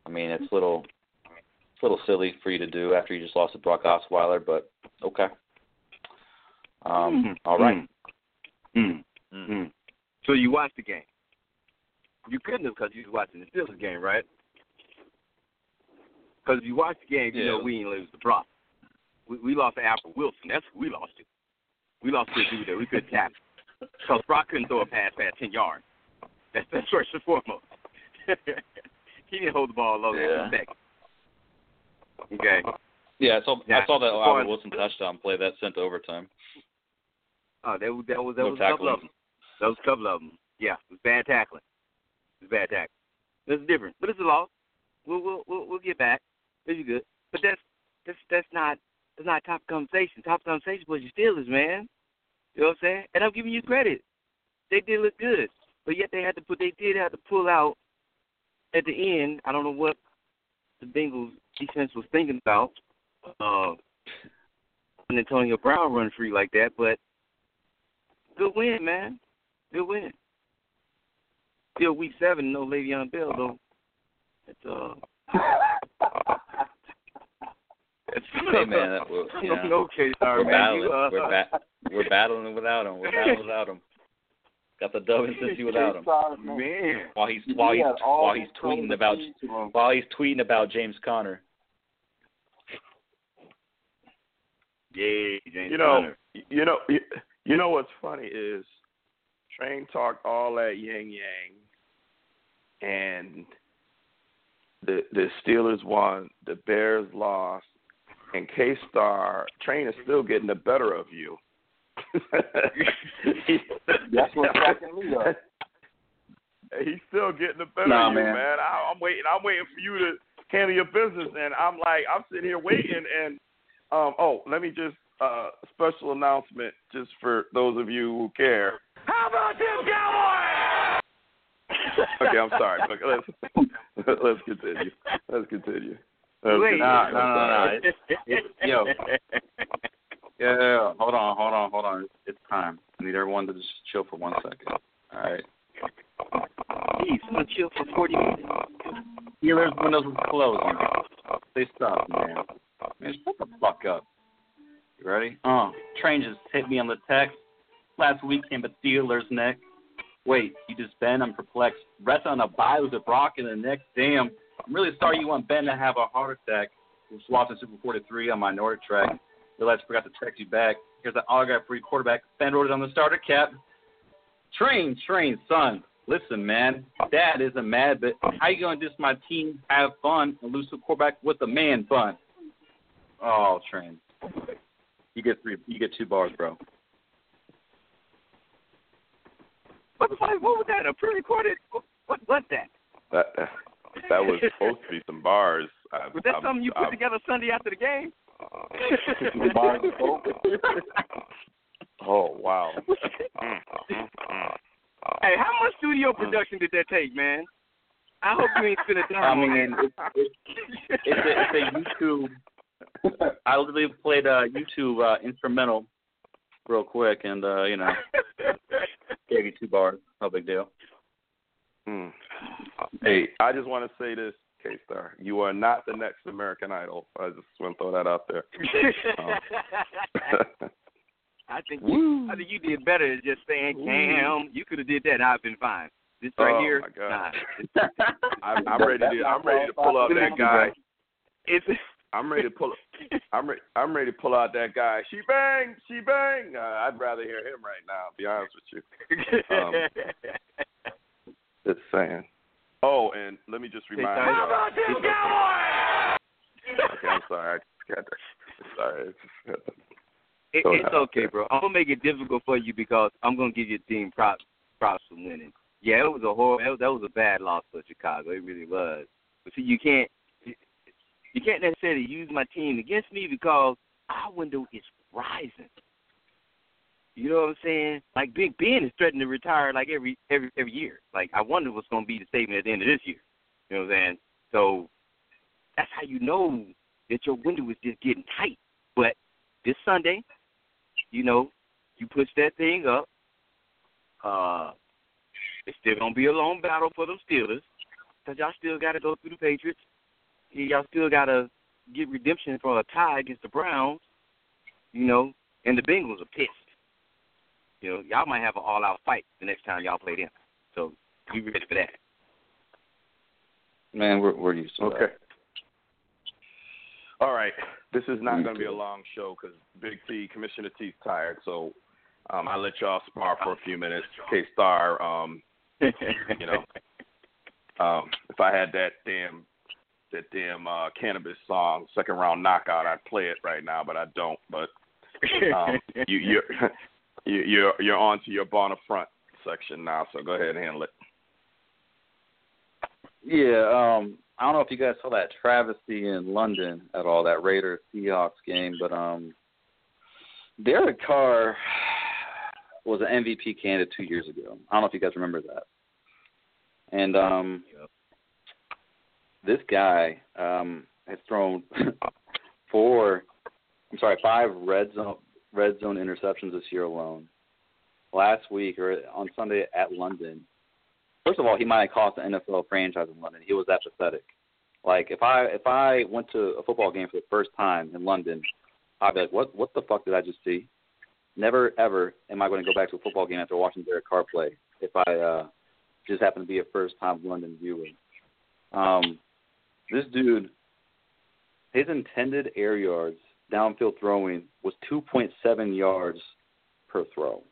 I mean, it's a little, it's a little silly for you to do after you just lost to Brock Osweiler, but okay. Um, Mm. all right. Mm. Mm. Mm. So you watched the game. You couldn't have because you was watching the Steelers game, right? Because if you watched the game, you Yeah. know we didn't lose to Brock. We, we lost to Alfred Wilson. That's who we lost to. We lost to a dude that we couldn't tackle. Because Brock couldn't throw a pass past 10 yards. That's, that's first and foremost. he didn't hold the ball longer Yeah. than a second. Okay. Yeah, I saw Yeah, I saw that Albert Wilson touchdown play that sent to overtime. Oh, that was that was that No was a couple of them. That was a couple of them. Yeah, it was bad tackling. It was bad tackling. It's different, but it's a loss. We'll we'll we'll, we'll get back. It'll be good. But that's that's that's not that's not top conversation. Top conversation was your Steelers, man. You know what I'm saying? And I'm giving you credit. They did look good, but yet they had to put they did have to pull out at the end. I don't know what the Bengals defense was thinking about. Uh, and Antonio Brown run free like that, but good win, man. Good win. Still week seven, no Le'Veon Bell though. It's uh Hey man, that, well, you know, no case sorry, we're man. battling. You, uh, We're ba- we're battling without him. We're battling without him. Got the dub and cincy without him. man. While he's while he's while he's tweeting about while he's tweeting about James Conner. Yeah, James You know, Conner. you know, you, you know what's funny is Train talked all that yang yang, and the the Steelers won, the Bears lost, and K Star Train is still getting the better of you. That's what's cracking me up. he's still getting the better Nah, of you, man. man. I, I'm waiting. I'm waiting for you to handle your business, and I'm like, I'm sitting here waiting. And um, oh, let me just uh, special announcement, just for those of you who care. How about them Cowboys? okay, I'm sorry. but Let's let's continue. Let's continue. Let's Wait. No, no, no, no. sorry. It's, it's, yo, yeah. Hold on, hold on, hold on. It's time. I need everyone to just chill for one second. All right. Jeez, I'm gonna chill for 40 minutes. Steelers windows is closing. They stop, man. Man, shut the fuck up. You ready? Uh, train just hit me on the text. Last week came a Steelers neck. Wait, you just Ben? I'm perplexed. Rest on a bye with a Brock in the neck. Damn. I'm really sorry you want Ben to have a heart attack. Was watching Super 43 on my Minority Track. Realized I forgot to text you back. Here's an autograph free quarterback. Ben wrote it on the starter cap. Train, train, son. Listen, man. Dad isn't mad, but how you gonna diss my team, have fun, and lose to quarterback with a man bun? Oh, train. You get three. You get two bars, bro. What the fuck? What was that? A pre-recorded? What, what was that? That uh, that was supposed to be some bars. I, Was that I'm- something you put I'm- together Sunday after the game? Oh wow. Mm, Hey, how much studio production did that take, man? I hope you ain't spending time I on mean, it's, it's, it's, a, it's a YouTube. I literally played a YouTube uh, instrumental real quick, and uh, you know, gave you two bars. No big deal. Mm. Hey, I just want to say this, K Star. You are not the next American Idol. I just want to throw that out there. I think you, I think you did better than just saying Cam. You could have did that. I've been fine. This right Oh, here, my God. nah. I'm, I'm ready to. I'm ready to pull out that guy. It's I'm ready to pull. I'm ready. I'm ready to pull out that guy. She bang. She bang. Uh, I'd rather hear him right now. Be honest with you. Um, Just saying. Oh, and let me just remind sorry. you. Okay, I'm sorry. I got that. Sorry. It's just- It, Go it's okay, bro. I'm gonna make it difficult for you because I'm gonna give your team props props for winning. Yeah, it was a horrible. That was, that was a bad loss for Chicago. It really was. But see, you can't you can't necessarily use my team against me because our window is rising. You know what I'm saying? Like Big Ben is threatening to retire like every every every year. Like I wonder what's gonna be the statement at the end of this year. You know what I'm saying? So that's how you know that your window is just getting tight. But this Sunday, you know, you push that thing up. Uh, it's still gonna be a long battle for them Steelers, cause y'all still got to go through the Patriots. Y'all still got to get redemption for a tie against the Browns. You know, and the Bengals are pissed. You know, y'all might have an all-out fight the next time y'all play them. So be ready for that. Man, we're we're used to Okay. All right. This is not going to be a long show because Big T, Commissioner T's tired. So um, I'll let y'all spar for a few minutes. K Star, um, you know, um, if I had that damn that damn uh, cannabis song, second round knockout, I'd play it right now, but I don't. But um, you, you're you, you're you're on to your bona front section now, so go ahead and handle it. Yeah, um, I don't know if you guys saw that travesty in London at all, that Raiders Seahawks game, but um, Derek Carr was an MVP candidate two years ago. I don't know if you guys remember that. And um, this guy um, has thrown four, I'm sorry, five red zone red zone interceptions this year alone. Last week or on Sunday at London, first of all, he might have cost the NFL franchise in London. He was that pathetic. Like if I if I went to a football game for the first time in London, I'd be like, what what the fuck did I just see? Never ever am I going to go back to a football game after watching Derek Carr play if I uh, just happen to be a first time London viewer. Um, this dude, his intended air yards downfield throwing was 2.7 yards per throw.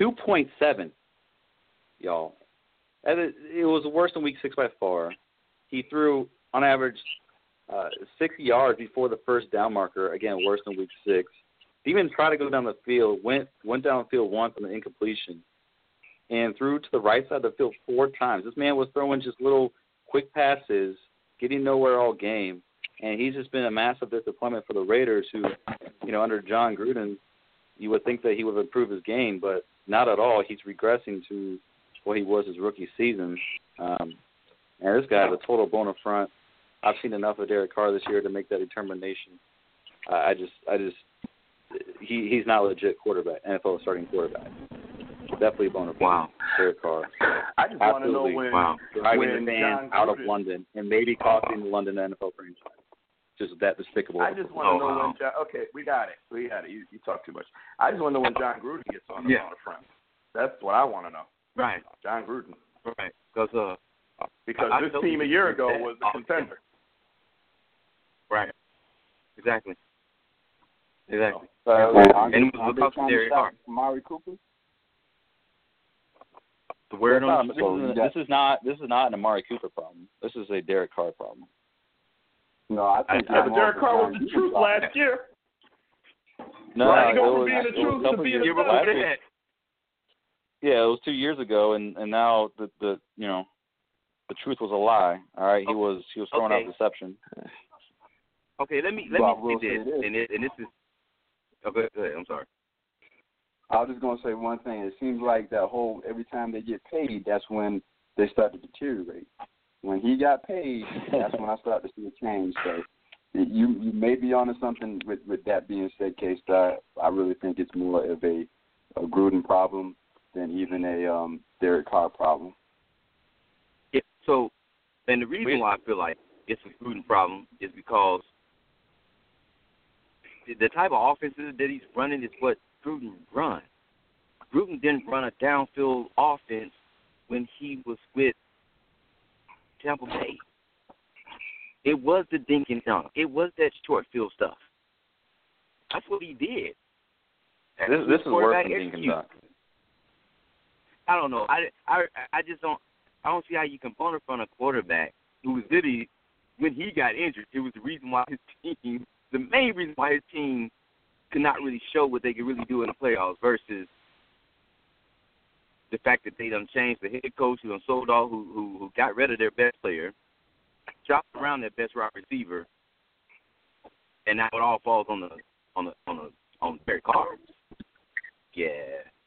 2.7, y'all. And it, it was worse than week six by far. He threw, on average, uh, six yards before the first down marker. Again, worse than week six. Even tried to go down the field, went went downfield once on the incompletion. and threw to the right side of the field four times. This man was throwing just little quick passes, getting nowhere all game, and he's just been a massive disappointment for the Raiders. Who, you know, under Jon Gruden, you would think that he would improve his game, but not at all. He's regressing to what he was his rookie season. Um, and this guy's a total bona front. I've seen enough of Derek Carr this year to make that determination. Uh, I just, I just, he he's not a legit quarterback, NFL starting quarterback. Definitely a bone up Wow. Derek Carr. I just want to know when Wow. Driving when the fans John out of London and maybe costing the London NFL franchise. Just that despicable. I just want to Oh, know wow. when John. Okay, we got it. We got it. You, you talk too much. I just want to know when Jon Gruden gets on the Yeah. on the front. That's what I want to know. Right. Jon Gruden, Right. Because uh, because I this totally team a year ago was that. a contender. right. Exactly. Exactly. Uh, And aren't it they- was aren't they because trying Derek stop Carr. Amari Cooper? The word This on is the not- this, is, this is not this is not an Amari Cooper problem. This is a Derek Carr problem. No, I think I- Yeah, but Derek Carr was the truth problem. last year. No, Right, he no, goes it from was, being the truth to being years the Yeah, villain. but last look year. at that. Yeah, it was two years ago, and and now the the you know the truth was a lie. All right, he Oh, was he was throwing okay. out deception. Okay, let me let Well, me will say say this, this. and it, and this is. Oh, go ahead, go ahead. I'm sorry. I was just gonna say one thing. It seems like that whole every time they get paid, that's when they start to deteriorate. When he got paid, that's when I start to see a change. So you you may be onto something with with that being said, Case. I I really think it's more of a a Gruden problem than even a um Derek Carr problem. Yeah. So, and the reason why I feel like it's a Gruden problem is because the- the type of offenses that he's running is what Gruden run. Gruden didn't run a downfield offense when he was with Tampa Bay. It was the dink and dunk. It was that short field stuff. That's what he did. That's This this is worse than dink and dunk. I don't know. I, I, I just don't. I don't see how you can bona front of a quarterback who was literally when he got injured. It was the reason why his team, the main reason why his team could not really show what they could really do in the playoffs versus the fact that they done changed the head coach who done sold off, who who who got rid of their best player, dropped around their best wide receiver, and now it all falls on the on the on the on Derek Carr. Yeah,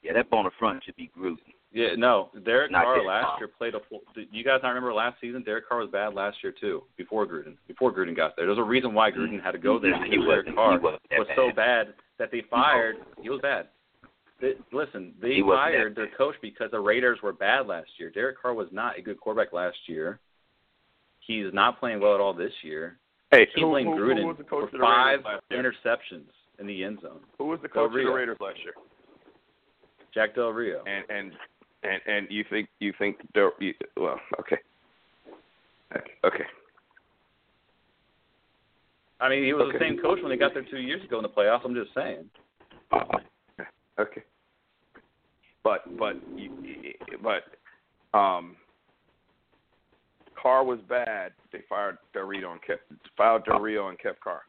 yeah, that bona front should be Gruden. Yeah, no, Derek Not Carr Derek last Carr. year played a full. You guys not remember last season? Derek Carr was bad last year too. Before Gruden, before Gruden got there, there's a reason why Gruden had to go there. Nah, he Derek Carr he was so bad. bad that they fired. He was bad. They, listen, they He wasn't that fired their coach because the Raiders were bad last year. Derek Carr was not a good quarterback last year. He's not playing well at all this year. Hey, He who, blamed Gruden who was the coach for of the five Raiders last year? interceptions in the end zone. Who was the coach of the Raiders last year? Jack Del Rio. And and and and you think you think Del- you, well, okay, okay, okay. I mean, he was Okay. the same coach when they got there two years ago in the playoffs. I'm just saying. Uh-uh. Okay. But but but um, Carr was bad. They fired Del Rio and kept fired Del Rio and kept Carr.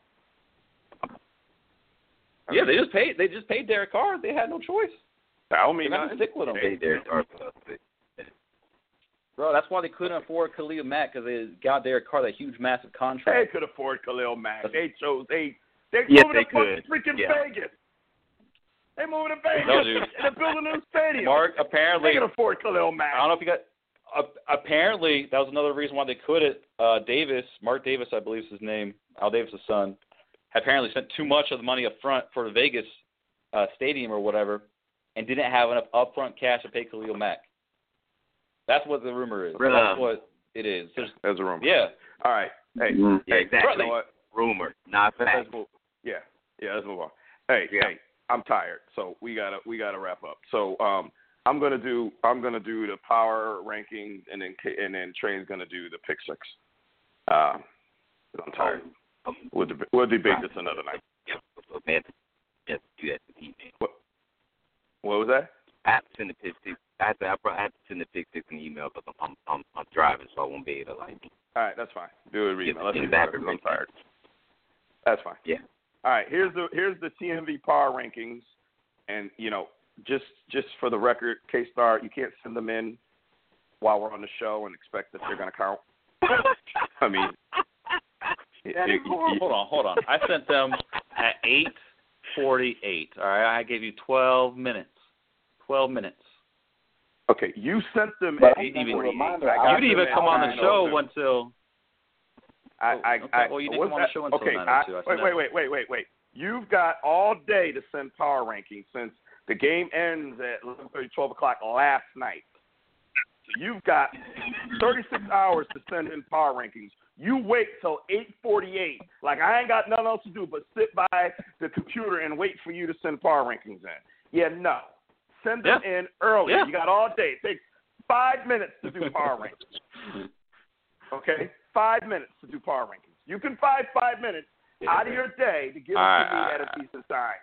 I Yeah, mean, they just paid. They just paid Derek Carr. They had no choice. I don't mean got to stick with him, Hey, Derek Carr. bro. That's why they couldn't afford Khalil Mack because they got Derek Carr that huge, massive contract. They could afford Khalil Mack. They chose they they Yes, moving they to fucking could. freaking Yeah. Vegas. They moving to Vegas. No, dude. And they're building a new stadium. Mark, apparently, they can afford Khalil Mack. I don't know if you got. Uh, apparently, that was another reason why they couldn't. Uh, Davis, Mark Davis, I believe is his name, Al Davis' son, apparently spent too much of the money up front for the Vegas uh, stadium or whatever, and didn't have enough upfront cash to pay Khalil Mack. That's what the rumor is. Bruh. That's what it is. There's, There's a rumor. yeah. All right. Hey, Mhm. Yeah, hey, exactly. You know what? Rumor, not fact. Let's move. Yeah, yeah. Let's move on. Hey, Yeah. hey. I'm tired, so we gotta we gotta wrap up. So um, I'm gonna do I'm gonna do the power ranking, and then and then Trey's gonna do the pick six. Uh, I'm tired. Um, We'll deb- we'll debate this another night. yeah, man, yeah, do that to me, man. What was that? I have to send the pick six. I have to, I have to send the pick six an email because I'm, I'm I'm I'm driving, so I won't be able to like. All right, that's fine. Do it, email. Let's do 'cause I'm tired. That's fine. Yeah. All right, here's the here's the TMV par rankings, and you know just just for the record, K Star, you can't send them in while we're on the show and expect that they're going to count. I mean, That is horrible. Hold on, hold on. I sent them at eight forty-eight. All right, I gave you twelve minutes. Twelve minutes. Okay, you sent them But at I'm eight just a forty-eight. reminder, I I got You didn't even come on the 9:02. show until. I, oh, I, Okay, I, well, you didn't on the show until okay, 9:02. I, I wait, wait, wait, wait, wait, wait. You've got all day to send power rankings since the game ends at 11:30, 12 o'clock last night. So you've got 36 hours to send in power rankings. You wait till 8:48, like I ain't got nothing else to do but sit by the computer and wait for you to send power rankings in. Yeah, no. Send them in early. Yeah. You got all day. It takes five minutes to do power rankings. Okay, five minutes to do power rankings. You can find five minutes out of your day to give them to me right, at all a decent time.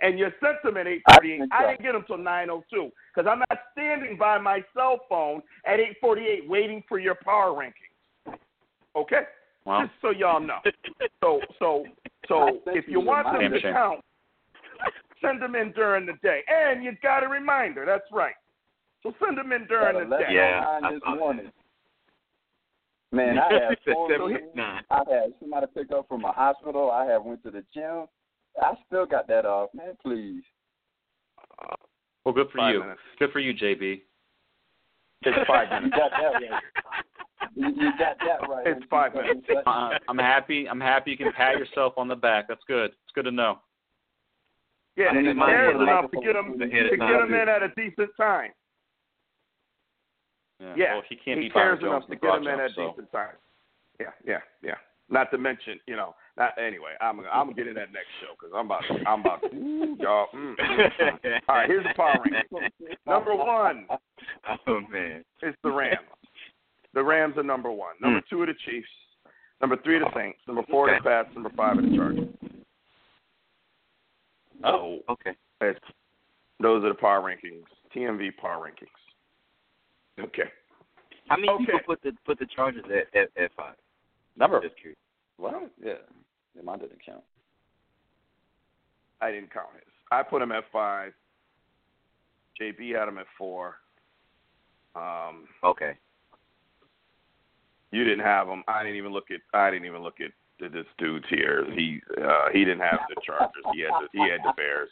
And you sent them at eight I forty eight. think I didn't get them till nine oh two because I'm not standing by my cell phone at eight forty eight waiting for your power rankings. Okay, Well, just so y'all know. So so so if you you the want them to Shame. count, send them in during the day, and you got a reminder. That's right. So send them in during the day. Yeah. this uh, uh, morning. Man, I had phone Seven, meetings. nine. I had somebody pick up from a hospital. I had went to the gym. I still got that off, man. Please. well, good for Five you. minutes. Good for you, JB. It's five You minutes. got that right. You, you got that right. It's five minutes. Uh, I'm happy. I'm happy you can pat yourself on the back. That's good. It's good to know. Yeah, I mean, and there's enough to get them microphone to get them in at a decent time. Yeah. Yeah, Well, he can't he be Byron cares Jones enough to get him in at so. decent time. Yeah, yeah, yeah. Not to mention, you know, not anyway. I'm I'm gonna get in that next show because I'm about to, I'm about to, ooh, y'all. Mm, mm, mm. All right, here's the power ranking. Number one Oh man. It's the Rams. The Rams are number one. Number two are the Chiefs. Number three are the Saints. Number four are the Pats. Number five are the Chargers. Oh, Okay. Those are the power rankings. TMV power rankings. Okay. How many Okay. people put the put the Chargers at at, at five? number. Just curious. Well, Yeah. yeah. Mine didn't count. I didn't count his. I put him at five. JB had him at four. Um, Okay. you didn't have him. I didn't even look at. I didn't even look at this dude's here. He uh, he didn't have the Chargers. He had the, he had the Bears.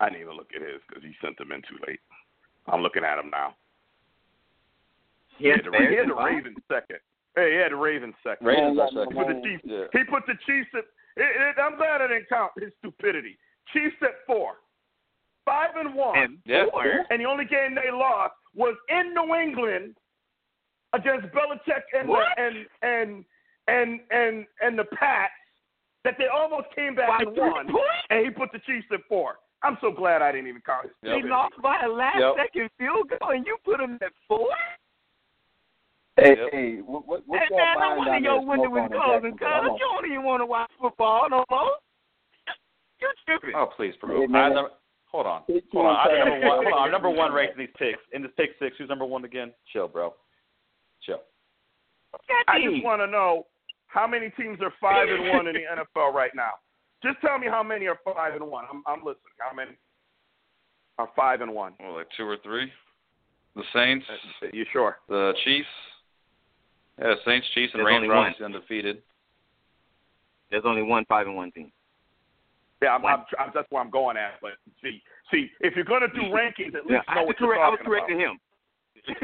I didn't even look at his because he sent them in too late. I'm looking at him now. He He had had the, he had at the? Ravens second. Hey, he had the Ravens second. Ravens are Yeah, second. He put the Chiefs. Yeah. He put the Chiefs at. It, it, I'm glad I didn't count his stupidity. Chiefs at four, five and one. And Yeah. four? and the only game they lost was in New England against Belichick and What? the, and and and and and the Pats that they almost came back By and three won, points? and he put the Chiefs at four. I'm so glad I didn't even count his. Yep. They lost by a last Yep. second field goal, and you put them at four. Hey, Yep. hey, what, what, what's Hey your man, no mind wonder down your there window was closing, cuz you don't even want to watch football no more. You tripping? Oh, please, bro. Hey, I never, hold on. Hold on. I'm number one. Hold on. I'm number one ranked in these picks. In this pick six, who's number one again? Chill, bro. Chill. I just want to know how many teams are five and one in the NFL right now. Just tell me how many are five and one. I'm I'm listening. How many are five and one? Well, like two or three. The Saints, Uh, You sure? the Chiefs. Yeah, Saints, Chiefs, and There's Rams only are undefeated. There's only one five and one team. Yeah, I'm, I'm, I'm, that's where I'm going at. But see, see, if you're gonna do rankings, at least I, know was what you're correct, I was talking correcting about. him.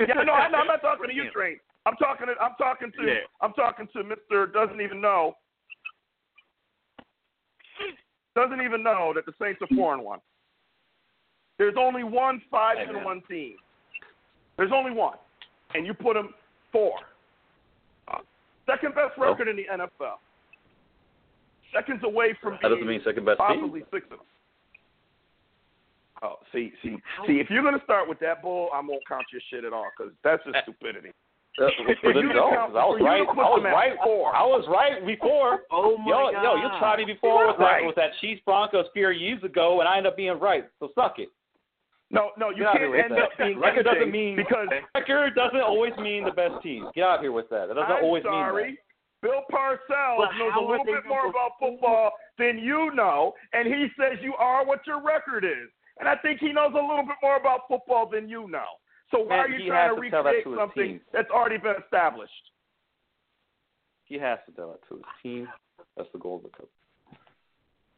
Yeah, no, I, no, I'm not talking to you, Train. I'm talking to I'm talking to Yeah. I'm talking to Mister doesn't even know doesn't even know that the Saints are four and one. There's only one five Hey, and one team. There's only one, and you put them four. Second best Well- record in the NFL. Seconds away from That doesn't mean second best team. possibly six of them. Oh, see, see, see. If you're gonna start with that bull, I won't count your shit at all because that's just stupidity. Uh, For then you to count- I was for to right. I was right. four. I was right before. Oh my Yo, god. yo, you tried me before with Right. that with that Chiefs Broncos few years ago, and I ended up being right. So suck it. No, no, you Get can't end that. up being Record doesn't anything mean because record doesn't always mean the best team. Get out of here with that. That doesn't I'm always sorry. mean Bill Parcells But knows a little bit more about football than you know, and he says you are what your record is. and I think he knows a little bit more about football than you know. So why Man, are you trying to to tell that recreate to something team. that's already been established? He has to tell that to his team. That's the goal of the coach.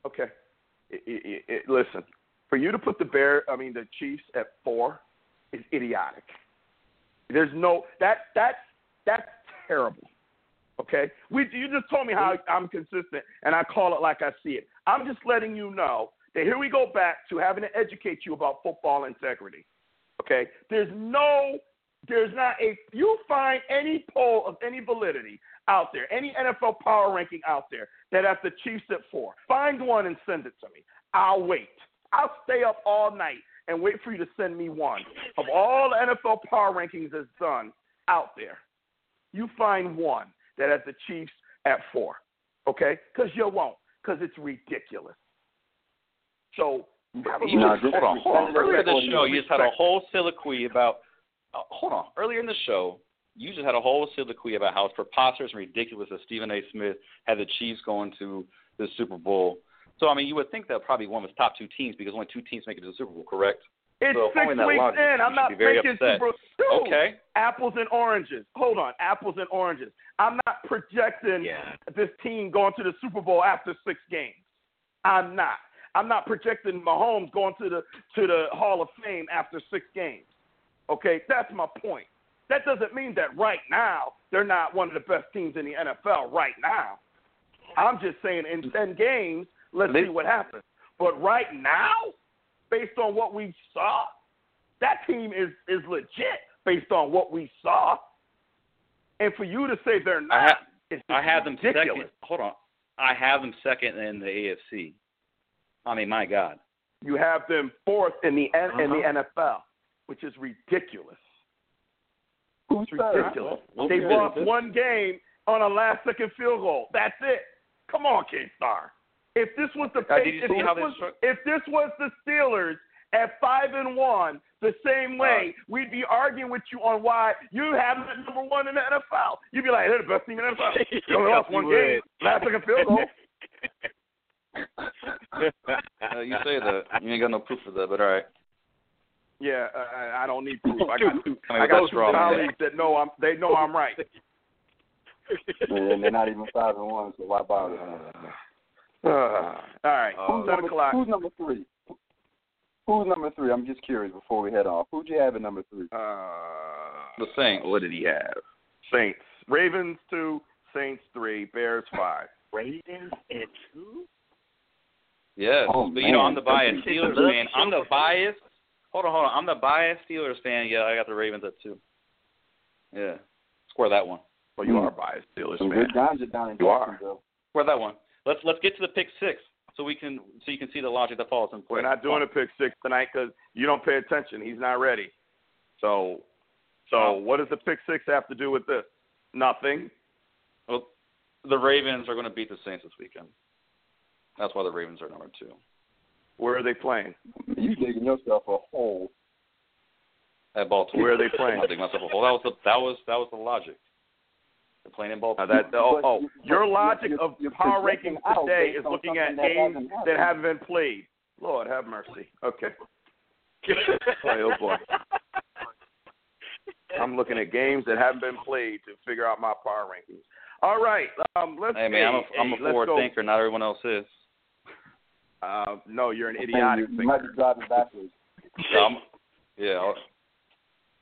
Okay. It, it, it, listen, for you to put the Bear, I mean the Chiefs at four, is idiotic. There's no that that's that's terrible. Okay, we you just told me how I'm consistent and I call it like I see it. I'm just letting you know that here we go back to having to educate you about football integrity. Okay, there's no, there's not a. You find any poll of any validity out there, any NFL power ranking out there that has the Chiefs at four. Find one and send it to me. I'll wait. I'll stay up all night and wait for you to send me one of all the NFL power rankings that's done out there. You find one that has the Chiefs at four, okay? Because you won't, because it's ridiculous. So You just hold on, hold on. Earlier in the show, you just had a whole soliloquy about. Uh, hold on. Earlier in the show, you just had a whole soliloquy about how it's preposterous and ridiculous that Stephen A. Smith had the Chiefs going to the Super Bowl. So I mean, you would think that probably one of his top two teams because only two teams make it to the Super Bowl, correct? It's So six weeks logic, in. I'm not be very thinking upset. Super Dude, Okay. apples and oranges. Hold on, apples and oranges. I'm not projecting Yeah. this team going to the Super Bowl after six games. I'm not. I'm not projecting Mahomes going to the to the Hall of Fame after six games. Okay, that's my point. That doesn't mean that right now they're not one of the best teams in the NFL right now. I'm just saying in ten games, let's They- see what happens. But right now, based on what we saw, that team is is legit based on what we saw. And for you to say they're I not, ha- it's I have them ridiculous. second. Hold on. I have them second in the AFC. I mean, my God. You have them fourth in the N in the Uh-huh. NFL, which is ridiculous. Who's It's ridiculous. We'll they lost one game on a last second field goal. That's it. Come on, K Star. If this was the Uh, if, this was, struck- if this was the Steelers at five and one, the same way, we'd be arguing with you on why you have them number one in the NFL. You'd be like, they're the best team in the NFL. They only lost You one would. game, last second field goal. Uh, you say that. You ain't got no proof of that, but all right. Yeah, uh, I I don't need proof. I got two. I mean, I got that's two wrong, man. colleagues that know I'm. They know I'm right. And they're not even five and one, so why bother? Uh, all right, Who's ten number, o'clock. who's number three? Who's number three? I'm just curious before we head off. Who'd you have at number three? Uh, The Saints. what did he have? Saints, Ravens two, Saints three, Bears five. Ravens at two? Yes, Oh, but you know. I'm the biased That's- Steelers fan. I'm the biased. Hold on, hold on. I'm the biased Steelers fan. Yeah, I got the Ravens at two. Yeah, square that one. Well, you Hmm. are biased, Steelers Some fan. good ganja down in You are. Jacksonville. Square that one. Let's let's get to the pick six so we can so you can see the logic that falls in place. We're not doing a pick six tonight because you don't pay attention. He's not ready. So, so Oh. what does the pick six have to do with this? Nothing. Well, the Ravens are going to beat the Saints this weekend. That's why the Ravens are number two Where are they playing? You digging yourself a hole. at Baltimore. Where are they playing? I think myself a hole. That was the that was that was the logic. They're playing in Now that oh, But oh your logic of power projecting rankings today is looking at that games hasn't that haven't been played. Lord have mercy. Okay. Boy, oh boy. I'm looking at games that haven't been played to figure out my power rankings. All right, um, let's. hey man, I'm a, hey, I'm a hey, let's forward thinker. Not everyone else is. Uh, no, you're an You, idiotic you might be driving backwards. So I'm, yeah, I'll,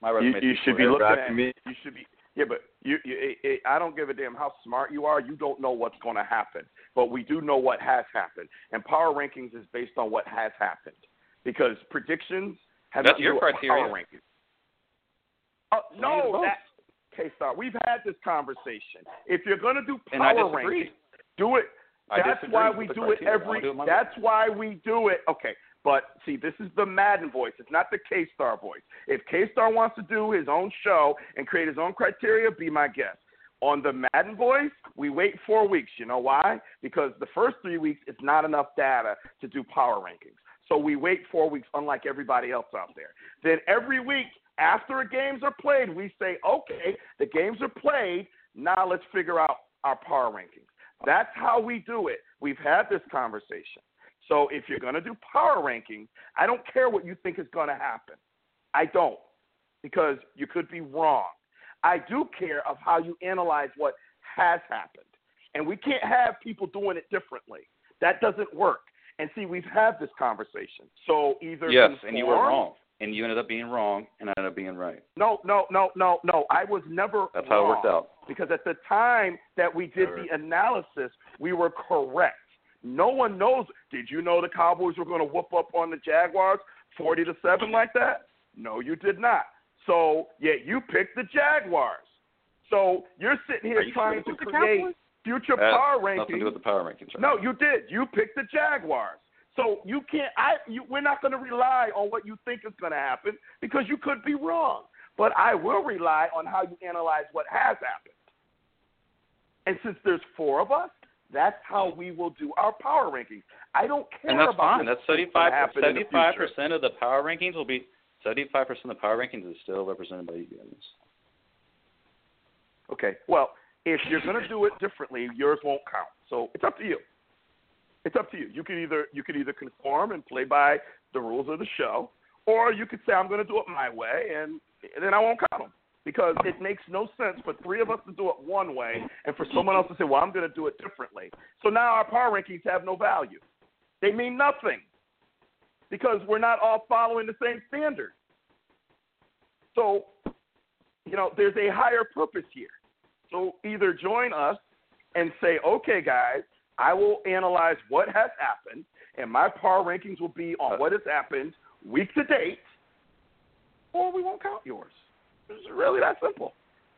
my You, resume. you speaks should be itself. looking at. me. You should be. Yeah, but you, you it, it, I don't give a damn how smart you are. You don't know what's going to happen, but we do know what has happened. And power rankings is based on what has happened, because predictions have That's your criteria. Power rankings. Uh, no, that K Star. We've had this conversation. If you're going to do power rankings, do it. That's why we do it criteria. Every. do it my way. That's why we do it. Okay, but see, this is the Madden voice. It's not the K Star voice. If K Star wants to do his own show and create his own criteria, be my guest. On the Madden voice, we wait four weeks. You know why? Because the first three weeks it's not enough data to do power rankings. So we wait four weeks, unlike everybody else out there. Then every week after games are played, we say, okay, the games are played. Now let's figure out our power rankings. That's how we do it. We've had this conversation. So if you're going to do power rankings, I don't care what you think is going to happen. I don't, because you could be wrong. I do care of how you analyze what has happened. And we can't have people doing it differently. That doesn't work. And see, we've had this conversation. So either Yes, conform, and you were wrong, and you ended up being wrong, and I ended up being right. No, no, no, no, no. I was never That's how it worked out. Because at the time that we did the analysis, we were correct. No one knows. Did you know the Cowboys were going to whoop up on the Jaguars forty to seven like that? No, you did not. So yeah, you picked the Jaguars. So you're sitting here you trying to it was the create future has power nothing to do with the power rankings. Right? No, you did. You picked the Jaguars. So you can't. I. You, we're not going to rely on what you think is going to happen because you could be wrong. But I will rely on how you analyze what has happened. And since there's four of us, that's how we will do our power rankings. I don't care and that's about fine. That's you think is gonna 75 happen in the future. percent of the power rankings will be 75 percent of the power rankings is still represented by you guys. Okay. Well, if you're going to do it differently, yours won't count. So it's up to you. It's up to you. You can either you can either conform and play by the rules of the show, or you could say I'm going to do it my way, and, and then I won't count them because it makes no sense for three of us to do it one way and for someone else to say, well, I'm going to do it differently. So now our power rankings have no value. They mean nothing because we're not all following the same standard. So, you know, there's a higher purpose here. So either join us and say, okay, guys, I will analyze what has happened, and my power rankings will be on uh. what has happened week to date, or we won't count yours. It's really that simple.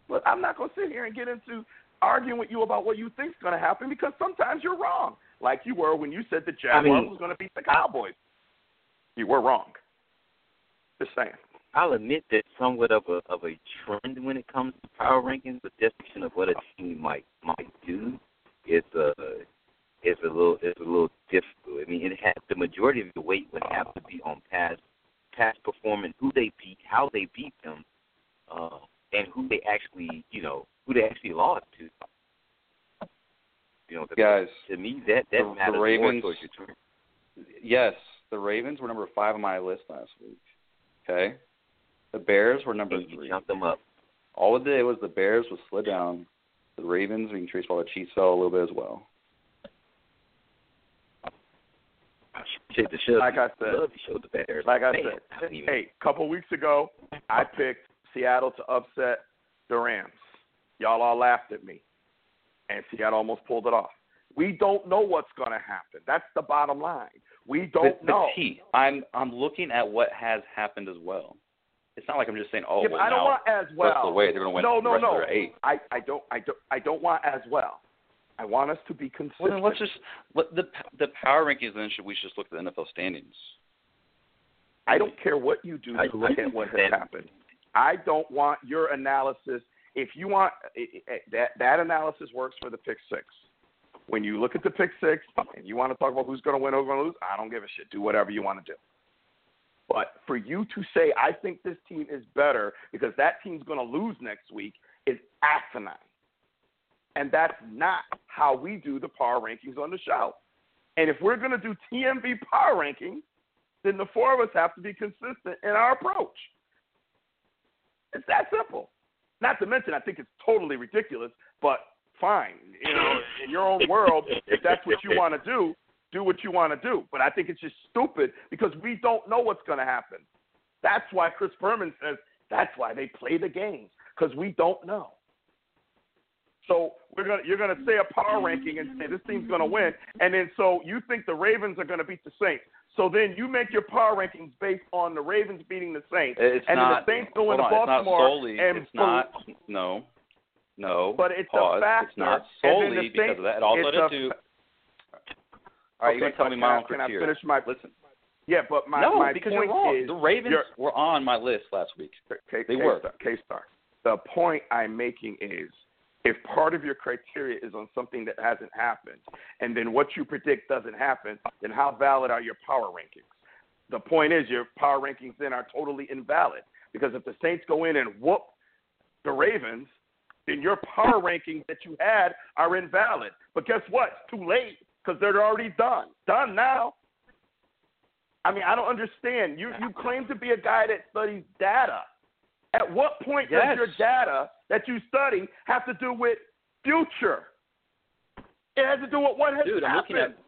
But I'm not going to sit here and get into arguing with you about what you think is going to happen because sometimes you're wrong, like you were when you said the Jaguars mean, was going to beat the Cowboys. You were wrong. Just saying. I'll admit that somewhat of a of a trend when it comes to power rankings, but definition of what a team might might do is a uh, is a little is a little difficult. I mean, it has the majority of the weight would have to be on past past performance, who they beat, how they beat them, uh, and who they actually you know who they actually lost to. You know, the, Guys, to me that that the- the matters Ravens- more towards your trend. Yes, the Ravens were number five on my list last week. Okay, the Bears were number And you three. jump them up. All it did was the Bears would slid down. The Ravens, we can trace all the Chiefs fell a little bit as well. Shit, the show. Like I said- love to show the Bears. Like I Man, said, I even- hey, a couple weeks ago, I picked Seattle to upset the Rams. Y'all all laughed at me, and Seattle almost pulled it off. We don't know what's going to happen. That's the bottom line. We don't but, know. But T, I'm I'm looking at what has happened as well. It's not like I'm just saying, oh, Yeah, well, I don't now want as well. the way they're going to win no, no, rest no. eight. I, I don't, I don't, I don't want as well. I want us to be consistent. Well, then let's just let the the power rankings. Then should we should just look at the NFL standings? I don't care what you do I- look I at what has happened. I don't want your analysis. If you want that, that analysis works for the pick six. When you look at the pick six and you want to talk about who's going to win, or who's going to lose, I don't give a shit. Do whatever you want to do. But for you to say I think this team is better because that team's going to lose next week is asinine. And that's not how we do the power rankings on the show. And if we're going to do TMV power rankings, then the four of us have to be consistent in our approach. It's that simple. Not to mention, I think it's totally ridiculous, but fine. You know, in your own world, if that's what you want to do, do what you want to do. But I think it's just stupid because we don't know what's going to happen. That's why Chris Berman says that's why they play the games because we don't know. So we're gonna you're gonna say a power ranking and say this team's gonna win, and then so you think the Ravens are gonna beat the Saints. So then you make your power rankings based on the Ravens beating the Saints, It's and not. then the Saints go hold into on, it's not Baltimore solely. and it's not. No. No. But it's a pause. factor, It's not solely the because of that. It also a too. fa- All right, you're gonna tell me my own can I finish my- Listen. Yeah, but my no, my because point you're wrong. is the Ravens were on my list last week. K, They K were. K Star. The point I'm making is if part of your criteria is on something that hasn't happened, and then what you predict doesn't happen, then how valid are your power rankings? The point is your power rankings then are totally invalid because if the Saints go in and whoop the Ravens, then your power rankings that you had are invalid. But guess what? It's too late because they're already done. Done now. I mean, I don't understand. You you claim to be a guy that studies data. At what point Yes. does your data that you study have to do with future? It has to do with what has Dude, I'm happened. looking at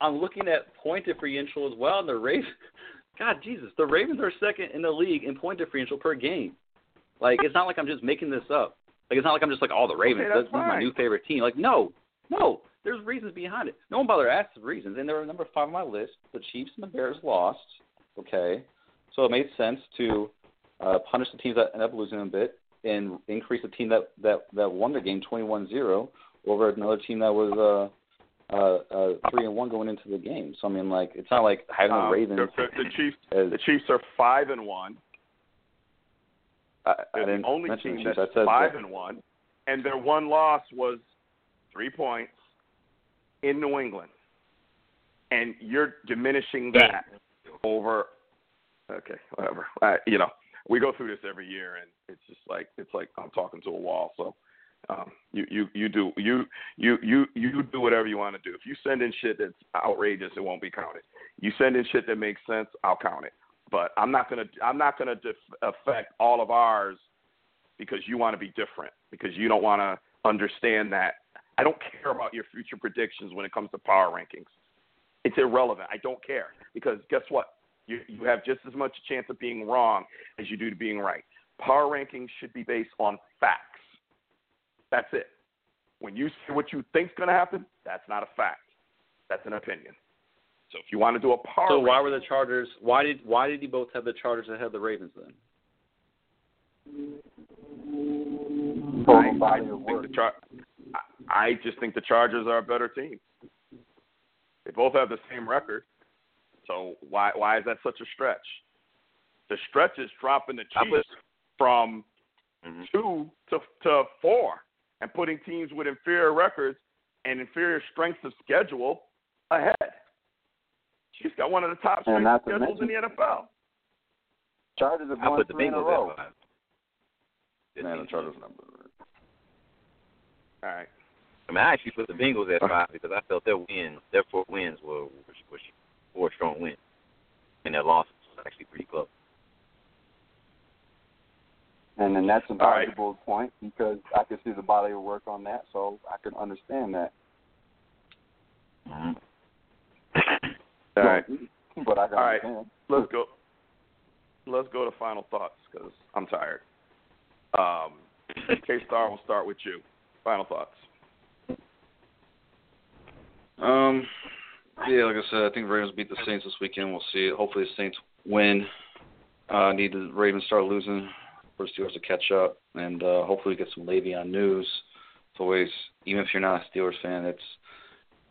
I'm looking at point differential as well, and the Ravens. God, Jesus, the Ravens are second in the league in point differential per game. Like, it's not like I'm just making this up. Like, it's not like I'm just like, oh, the Ravens, Okay, this that's my new favorite team. Like, no, no, there's reasons behind it. No one bothered to ask the reasons, and they were number five on my list. The Chiefs and the Bears lost. Okay, so it made sense to uh, punish the teams that end up losing a bit and increase the team that that that won the game 21-0 over another team that was uh uh, uh, three and one going into the game. So I mean, like, it's not like having the Um, Ravens. the, the, the Chiefs. as, The Chiefs are five and one. I, I They're the only team the that's Chiefs. I said five that- and one, and their one loss was three points in New England, and you're diminishing that over. Okay, whatever. Uh, you know, we go through this every year, and it's just like it's like I'm talking to a wall. So. Um, you, you you do you you you you do whatever you want to do. If you send in shit that's outrageous, it won't be counted. You send in shit that makes sense, I'll count it. But I'm not gonna I'm not gonna def- affect all of ours because you want to be different because you don't want to understand that. I don't care about your future predictions when it comes to power rankings. It's irrelevant. I don't care because guess what? You you have just as much chance of being wrong as you do to being right. Power rankings should be based on facts. That's it. When you say what you think's going to happen, that's not a fact. That's an opinion. So if you want to do a power So why ranking- were the Chargers? Why did why did you both have the Chargers ahead of the Ravens then? I, I of think work. the Char- I, I just think the Chargers are a better team. They both have the same record. So why why is that such a stretch? The stretch is dropping the I Chiefs from Mhm. two to to four and putting teams with inferior records and inferior strengths of schedule ahead. Chiefs got one of the top And strength not to schedules in the NFL. Chargers are I put the three in a Bengals row. Man, the Chargers number. All right. I mean, I actually put the Bengals at five because I felt their wins, their four wins were were, were four strong wins, and their loss was actually pretty close. And then that's a All right. valuable point because I could see the body of work on that, so I can understand that. Mm-hmm. All right. But I can All right. understand. Let's go. Let's go to final thoughts because I'm tired. Um, K Star, we'll start with you. Final thoughts. Um, yeah, like I said, I think Ravens beat the Saints this weekend. We'll see. Hopefully, the Saints win. Uh, need the Ravens start losing for the Steelers to catch up, and uh, hopefully we get some Le'Veon news. It's always, even if you're not a Steelers fan, it's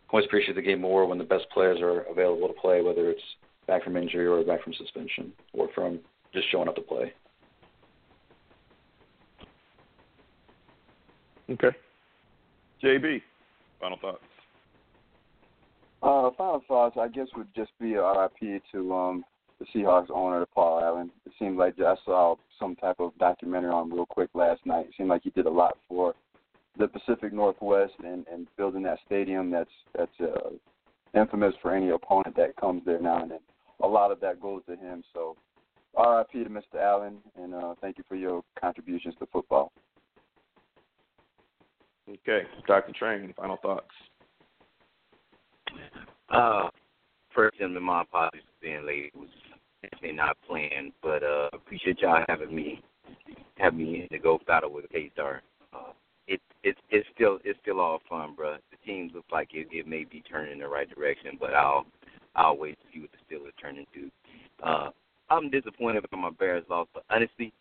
always appreciate the game more when the best players are available to play, whether it's back from injury or back from suspension or from just showing up to play. Okay. JB, final thoughts. Uh, final thoughts, I guess, would just be a RIP to um, the Seahawks owner, Paul Allen. It seemed like I saw some type of documentary on real quick last night. It seemed like he did a lot for the Pacific Northwest and, and building that stadium that's that's uh, infamous for any opponent that comes there now and then. A lot of that goes to him. So, RIP to Mr. Allen, and uh, thank you for your contributions to football. Okay. Dr. Train, final thoughts. Uh, first, gentlemen, my apologies for being late. It was definitely not planned, but uh, appreciate y'all having me, having me in to go battle with K Star. Uh, it it's it's still it's still all fun, bro. The team looks like it, it may be turning in the right direction, but I'll I'll wait to see what the Steelers turn into. Uh, I'm disappointed because my Bears lost, but honestly,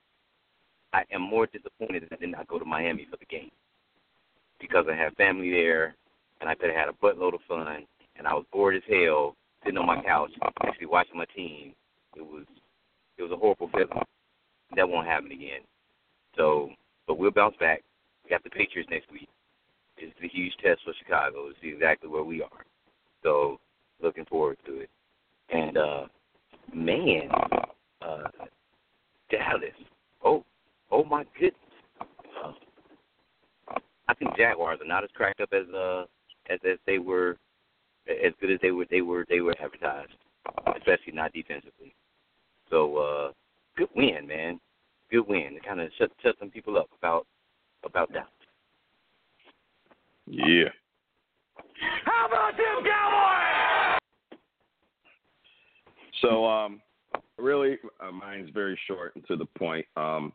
I am more disappointed that I did not go to Miami for the game because I have family there, and I could have had a buttload of fun, and I was bored as hell sitting on my couch actually watching my team. It was it was a horrible feeling. That won't happen again. So, but we'll bounce back. We got the Patriots next week. It's a huge test for Chicago to see exactly where we are. So, looking forward to it. And uh man, uh Dallas. Oh, oh my goodness. Uh, I think Jaguars are not as cracked up as uh as as they were as good as they were they were they were advertised. Especially not defensively. So uh, good win, man. Good win. It kind of shut shut some people up about about that. Yeah. How about them Cowboys? So, um, really, uh, mine's very short and to the point. Um,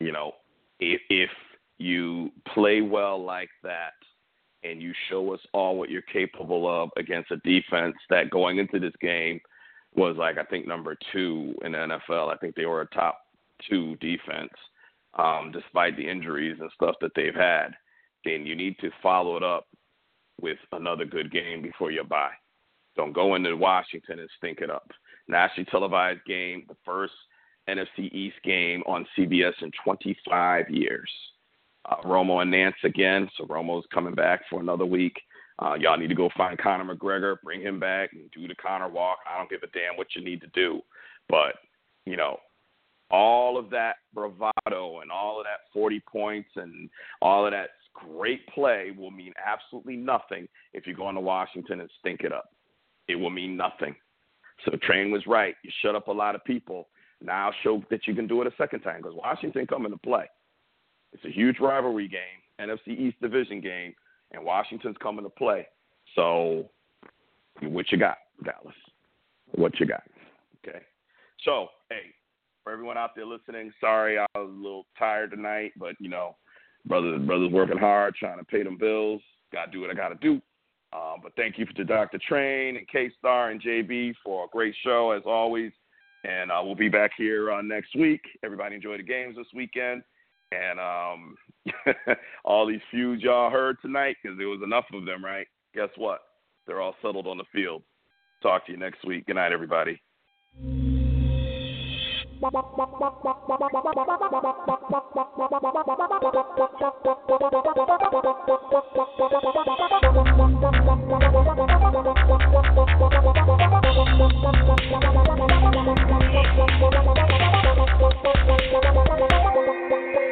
you know, if if you play well like that and you show us all what you're capable of against a defense that going into this game was like I think number two in the NFL. I think they were a top two defense, um, despite the injuries and stuff that they've had. Then you need to follow it up with another good game before you buy. Don't go into Washington and stink it up. Nationally televised game, the first NFC East game on CBS in 25 years. Uh, Romo and Nantz again, so Romo's coming back for another week. Uh, y'all need to go find Conor McGregor, bring him back, and do the Conor walk. I don't give a damn what you need to do, but you know, all of that bravado and all of that 40 points and all of that great play will mean absolutely nothing if you go into Washington and stink it up. It will mean nothing. So Train was right. You shut up a lot of people. Now show that you can do it a second time because Washington coming to play. It's a huge rivalry game, NFC East division game, and Washington's coming to play. So, what you got, Dallas? What you got? Okay. So, hey, for everyone out there listening, sorry I was a little tired tonight, but you know, brothers brothers working hard trying to pay them bills. Got to do what I got to do. Um, but thank you to Dr. Train and K Star and JB for a great show as always. And uh, we'll be back here uh, next week. Everybody enjoy the games this weekend. And um, all these feuds y'all heard tonight, because there was enough of them, right? Guess what? They're all settled on the field. Talk to you next week. Good night, everybody.